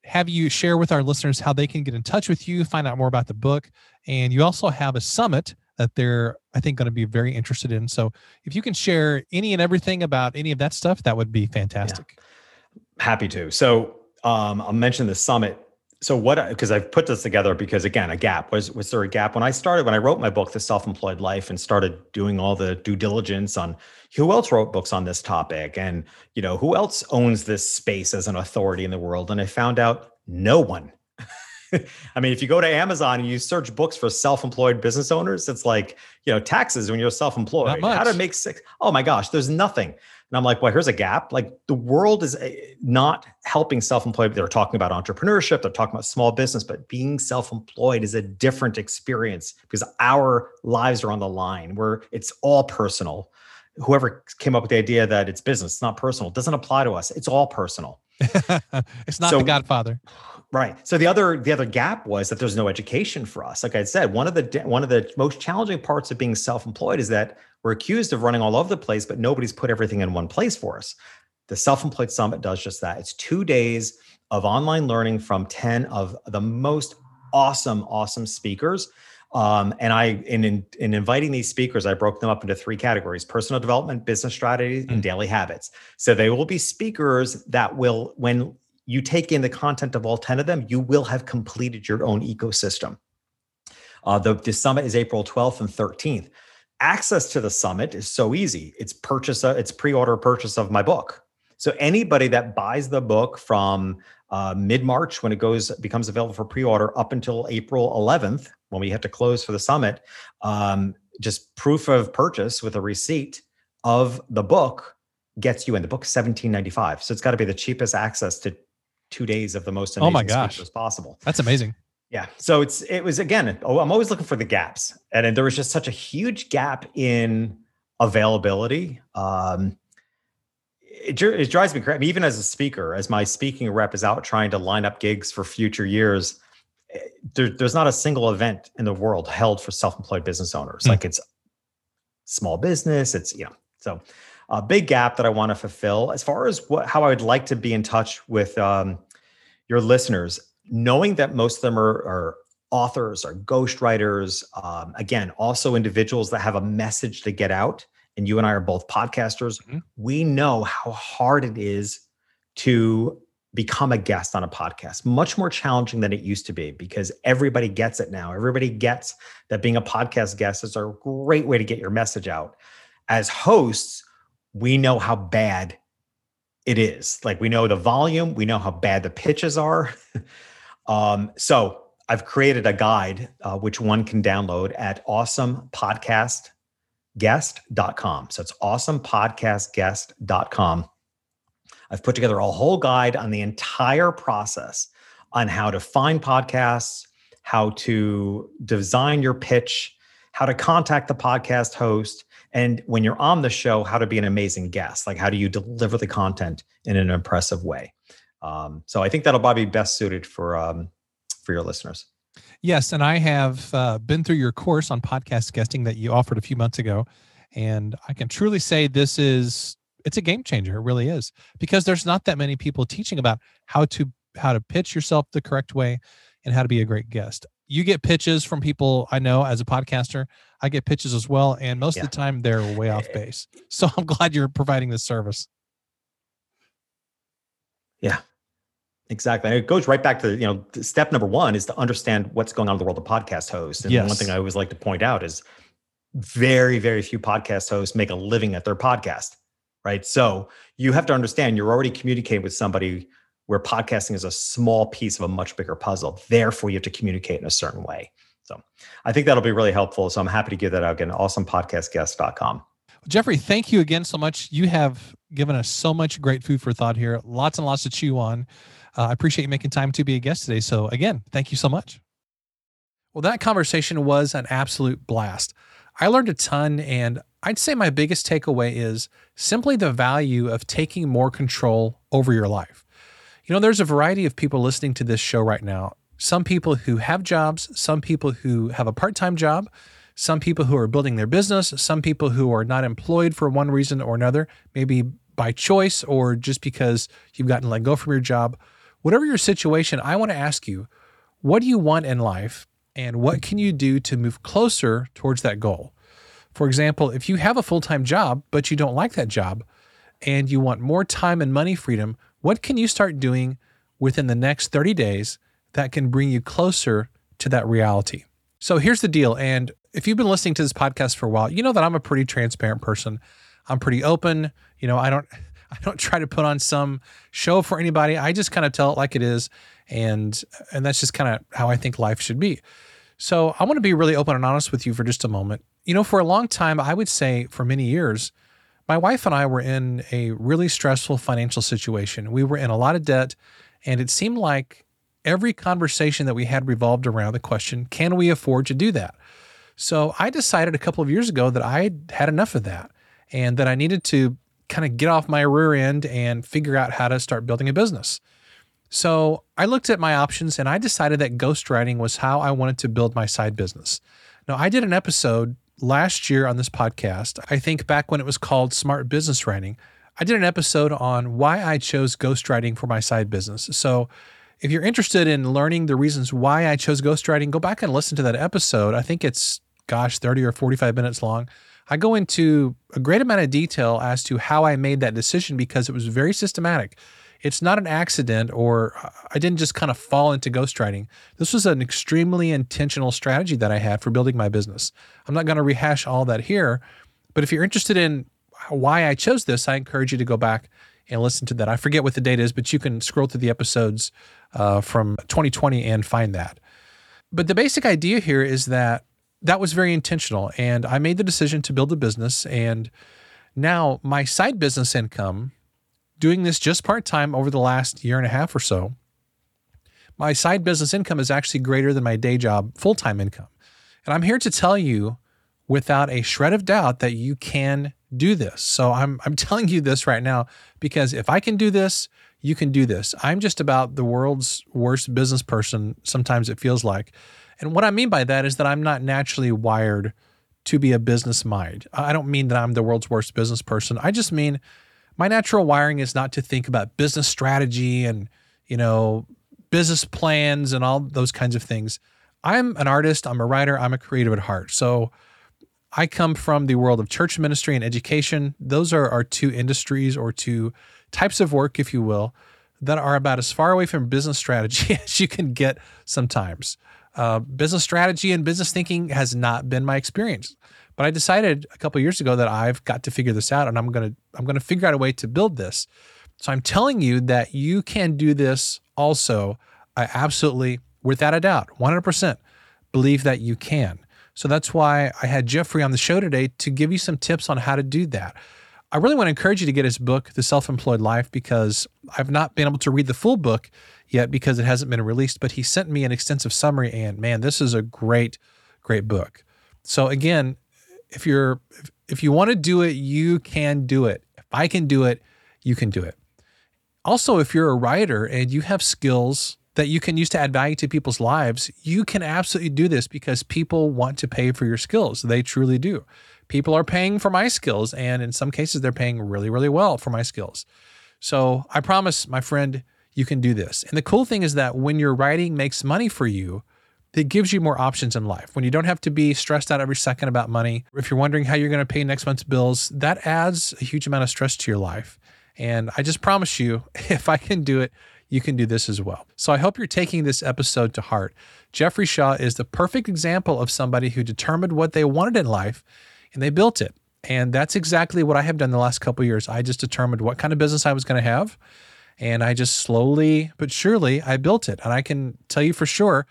have you share with our listeners how they can get in touch with you, find out more about the book, and you also have a summit that they're I think going to be very interested in. So if you can share any and everything about any of that stuff, that would be fantastic. Yeah. Happy to. So um, I'll mention the summit. So what? Because I've put this together because again, a gap was was there a gap when I started when I wrote my book, The Self-Employed Life, and started doing all the due diligence on who else wrote books on this topic, and you know who else owns this space as an authority in the world, and I found out no one I mean, if you go to Amazon and you search books for self-employed business owners, it's like, you know, taxes when you're self-employed. How to make six. Oh my gosh, there's nothing. And I'm like, well, here's a gap. Like the world is eh, not helping self-employed. They're talking about entrepreneurship. They're talking about small business, but being self-employed is a different experience because our lives are on the line where it's all personal. Whoever came up with the idea that it's business, it's not personal, doesn't apply to us. It's all personal. it's not so, the Godfather. Right. So the other the other gap was that there's no education for us. Like I said, one of the one of the most challenging parts of being self-employed is that we're accused of running all over the place, but nobody's put everything in one place for us. The Self-Employed Summit does just that. It's two days of online learning from 10 of the most awesome, awesome speakers. Um, and I, in, in, in inviting these speakers, I broke them up into three categories: personal development, business strategy, and mm. daily habits. So they will be speakers that will, when you take in the content of all 10 of them, you will have completed your own ecosystem. Uh, the, the summit is April 12th and 13th. Access to the summit is so easy. It's purchase, a, it's pre-order purchase of my book. So anybody that buys the book from uh, mid-March when it goes becomes available for pre-order up until April 11th when we have to close for the summit, um, just proof of purchase with a receipt of the book gets you in. The book 17.95, so it's got to be the cheapest access to two days of the most amazing oh my gosh as possible. That's amazing. Yeah. So it's it was again. Oh, I'm always looking for the gaps, and, there was just such a huge gap in availability. Um, it, it drives me crazy. I mean, even as a speaker, as my speaking rep is out trying to line up gigs for future years, there, there's not a single event in the world held for self-employed business owners. Mm. Like it's small business. It's you know so a big gap that I want to fulfill as far as what how I would like to be in touch with um, your listeners, knowing that most of them are, are authors, are ghostwriters. Um, again, also individuals that have a message to get out. And you and I are both podcasters. Mm-hmm. We know how hard it is to become a guest on a podcast. Much more challenging than it used to be because everybody gets it now. Everybody gets that being a podcast guest is a great way to get your message out. As hosts, we know how bad it is. Like we know the volume, we know how bad the pitches are. um, so I've created a guide, uh, which one can download at awesomepodcastguest.com. So it's awesomepodcastguest.com. I've put together a whole guide on the entire process on how to find podcasts, how to design your pitch, how to contact the podcast host, and when you're on the show, how to be an amazing guest. Like, how do you deliver the content in an impressive way? Um, so I think that'll probably be best suited for um, for your listeners. Yes, and I have uh, been through your course on podcast guesting that you offered a few months ago, and I can truly say this is it's a game changer. It really is because there's not that many people teaching about how to how to pitch yourself the correct way and how to be a great guest. You get pitches from people I know as a podcaster. I get pitches as well, and most yeah. of the time they're way off eh, base. So I'm glad you're providing this service. Yeah, Exactly. It goes right back to, you know, step number one is to understand what's going on in the world of podcast hosts. And yes. one thing I always like to point out is very, very few podcast hosts make a living at their podcast. Right. So you have to understand you're already communicating with somebody where podcasting is a small piece of a much bigger puzzle. Therefore, you have to communicate in a certain way. So I think that'll be really helpful. So I'm happy to give that out again. Awesomepodcastguest.com. Jeffrey, thank you again so much. You have given us so much great food for thought here. Lots and lots to chew on. Uh, I appreciate you making time to be a guest today. So, again, thank you so much. Well, that conversation was an absolute blast. I learned a ton, and I'd say my biggest takeaway is simply the value of taking more control over your life. You know, there's a variety of people listening to this show right now. Some people who have jobs, some people who have a part time job, some people who are building their business, some people who are not employed for one reason or another, maybe by choice or just because you've gotten let go from your job. Whatever your situation, I want to ask you, what do you want in life and what can you do to move closer towards that goal? For example, if you have a full time job, but you don't like that job and you want more time and money freedom, what can you start doing within the next 30 days that can bring you closer to that reality? So here's the deal. And if you've been listening to this podcast for a while, you know that I'm a pretty transparent person. I'm pretty open. You know, I don't I don't try to put on some show for anybody. I just kind of tell it like it is, and and that's just kind of how I think life should be. So I want to be really open and honest with you for just a moment. You know, for a long time, I would say for many years, my wife and I were in a really stressful financial situation. We were in a lot of debt, and it seemed like every conversation that we had revolved around the question, can we afford to do that? So I decided a couple of years ago that I had enough of that and that I needed to kind of get off my rear end and figure out how to start building a business. So I looked at my options and I decided that ghostwriting was how I wanted to build my side business. Now, I did an episode last year on this podcast, I think back when it was called Smart Business Writing. I did an episode on why I chose ghostwriting for my side business. So if you're interested in learning the reasons why I chose ghostwriting, go back and listen to that episode. I think it's, gosh, 30 or 45 minutes long. I go into a great amount of detail as to how I made that decision because it was very systematic. It's not an accident or I didn't just kind of fall into ghostwriting. This was an extremely intentional strategy that I had for building my business. I'm not going to rehash all that here, but if you're interested in why I chose this, I encourage you to go back and listen to that. I forget what the date is, but you can scroll through the episodes uh, from 2020 and find that. But the basic idea here is that that was very intentional. And I made the decision to build a business. And now my side business income, doing this just part time over the last year and a half or so, my side business income is actually greater than my day job full time income. And I'm here to tell you without a shred of doubt that you can do this. So I'm, I'm telling you this right now because if I can do this, you can do this. I'm just about the world's worst business person, sometimes it feels like. And what I mean by that is that I'm not naturally wired to be a business mind. I don't mean that I'm the world's worst business person. I just mean my natural wiring is not to think about business strategy and, you know, business plans and all those kinds of things. I'm an artist, I'm a writer, I'm a creative at heart. So I come from the world of church ministry and education. Those are our two industries or two types of work, if you will, that are about as far away from business strategy as you can get sometimes. Uh, business strategy and business thinking has not been my experience. But I decided a couple years ago that I've got to figure this out and I'm going to I'm going to figure out a way to build this. So I'm telling you that you can do this also. I absolutely without a doubt 100% believe that you can. So that's why I had Jeffrey on the show today to give you some tips on how to do that. I really want to encourage you to get his book, The Self Employed Life, because I've not been able to read the full book yet because it hasn't been released. But he sent me an extensive summary, and man, this is a great, great book. So again, if you're if you want to do it, you can do it. If I can do it, you can do it. Also, if you're a writer and you have skills that you can use to add value to people's lives, you can absolutely do this because people want to pay for your skills. They truly do. People are paying for my skills, and in some cases, they're paying really, really well for my skills. So I promise, my friend, you can do this. And the cool thing is that when your writing makes money for you, it gives you more options in life. When you don't have to be stressed out every second about money, if you're wondering how you're going to pay next month's bills, that adds a huge amount of stress to your life. And I just promise you, if I can do it, you can do this as well. So I hope you're taking this episode to heart. Jeffrey Shaw is the perfect example of somebody who determined what they wanted in life and they built it. And that's exactly what I have done the last couple years. I just determined what kind of business I was going to have. And I just slowly but surely I built it. And I can tell you for sure,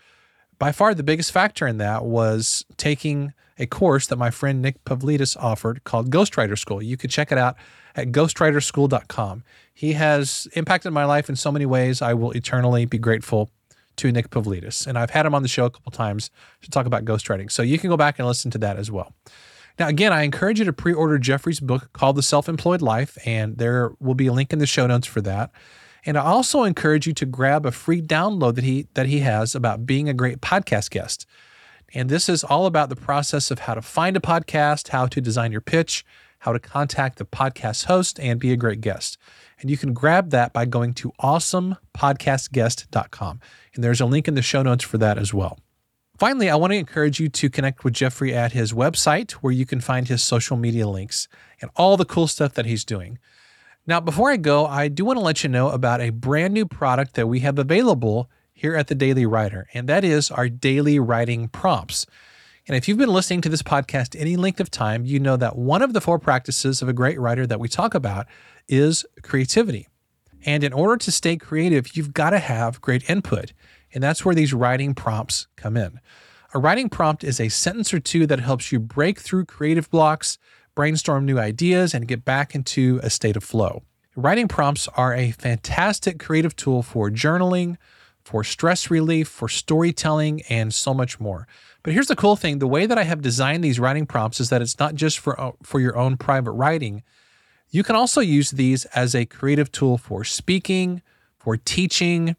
by far the biggest factor in that was taking a course that my friend Nick Pavlidis offered called Ghostwriter School. You can check it out at ghostwriterschool.com. He has impacted my life in so many ways. I will eternally be grateful to Nick Pavlidis. And I've had him on the show a couple times to talk about ghostwriting. So you can go back and listen to that as well. Now, again, I encourage you to pre order Jeffrey's book called The Self Employed Life, and there will be a link in the show notes for that. And I also encourage you to grab a free download that he that he has about being a great podcast guest. And this is all about the process of how to find a podcast, how to design your pitch, how to contact the podcast host and be a great guest. And you can grab that by going to awesomepodcastguest.com. And there's a link in the show notes for that as well. Finally, I want to encourage you to connect with Jeffrey at his website where you can find his social media links and all the cool stuff that he's doing. Now, before I go, I do want to let you know about a brand new product that we have available here at the Daily Writer, and that is our daily writing prompts. And if you've been listening to this podcast any length of time, you know that one of the four practices of a great writer that we talk about is creativity. And in order to stay creative, you've got to have great input. And that's where these writing prompts come in. A writing prompt is a sentence or two that helps you break through creative blocks, brainstorm new ideas, and get back into a state of flow. Writing prompts are a fantastic creative tool for journaling, for stress relief, for storytelling, and so much more. But here's the cool thing the way that I have designed these writing prompts is that it's not just for, uh, for your own private writing. You can also use these as a creative tool for speaking, for teaching.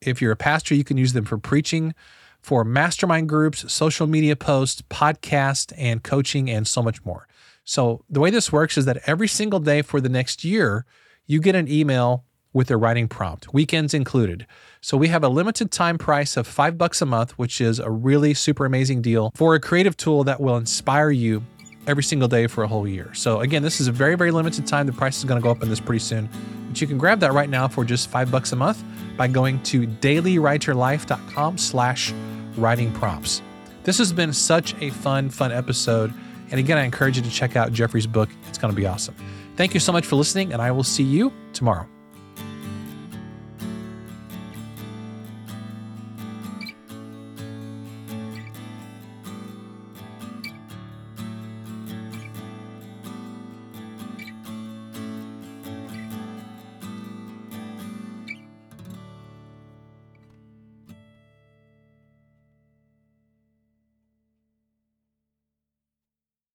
If you're a pastor, you can use them for preaching, for mastermind groups, social media posts, podcast, and coaching, and so much more. So, the way this works is that every single day for the next year, you get an email with a writing prompt, weekends included. So we have a limited time price of five bucks a month, which is a really super amazing deal for a creative tool that will inspire you every single day for a whole year. So again, this is a very, very limited time. The price is going to go up in this pretty soon. But you can grab that right now for just five bucks a month by going to dailywriterlife.com slash writing prompts. This has been such a fun, fun episode. And again, I encourage you to check out Jeffrey's book. It's going to be awesome. Thank you so much for listening, and I will see you tomorrow.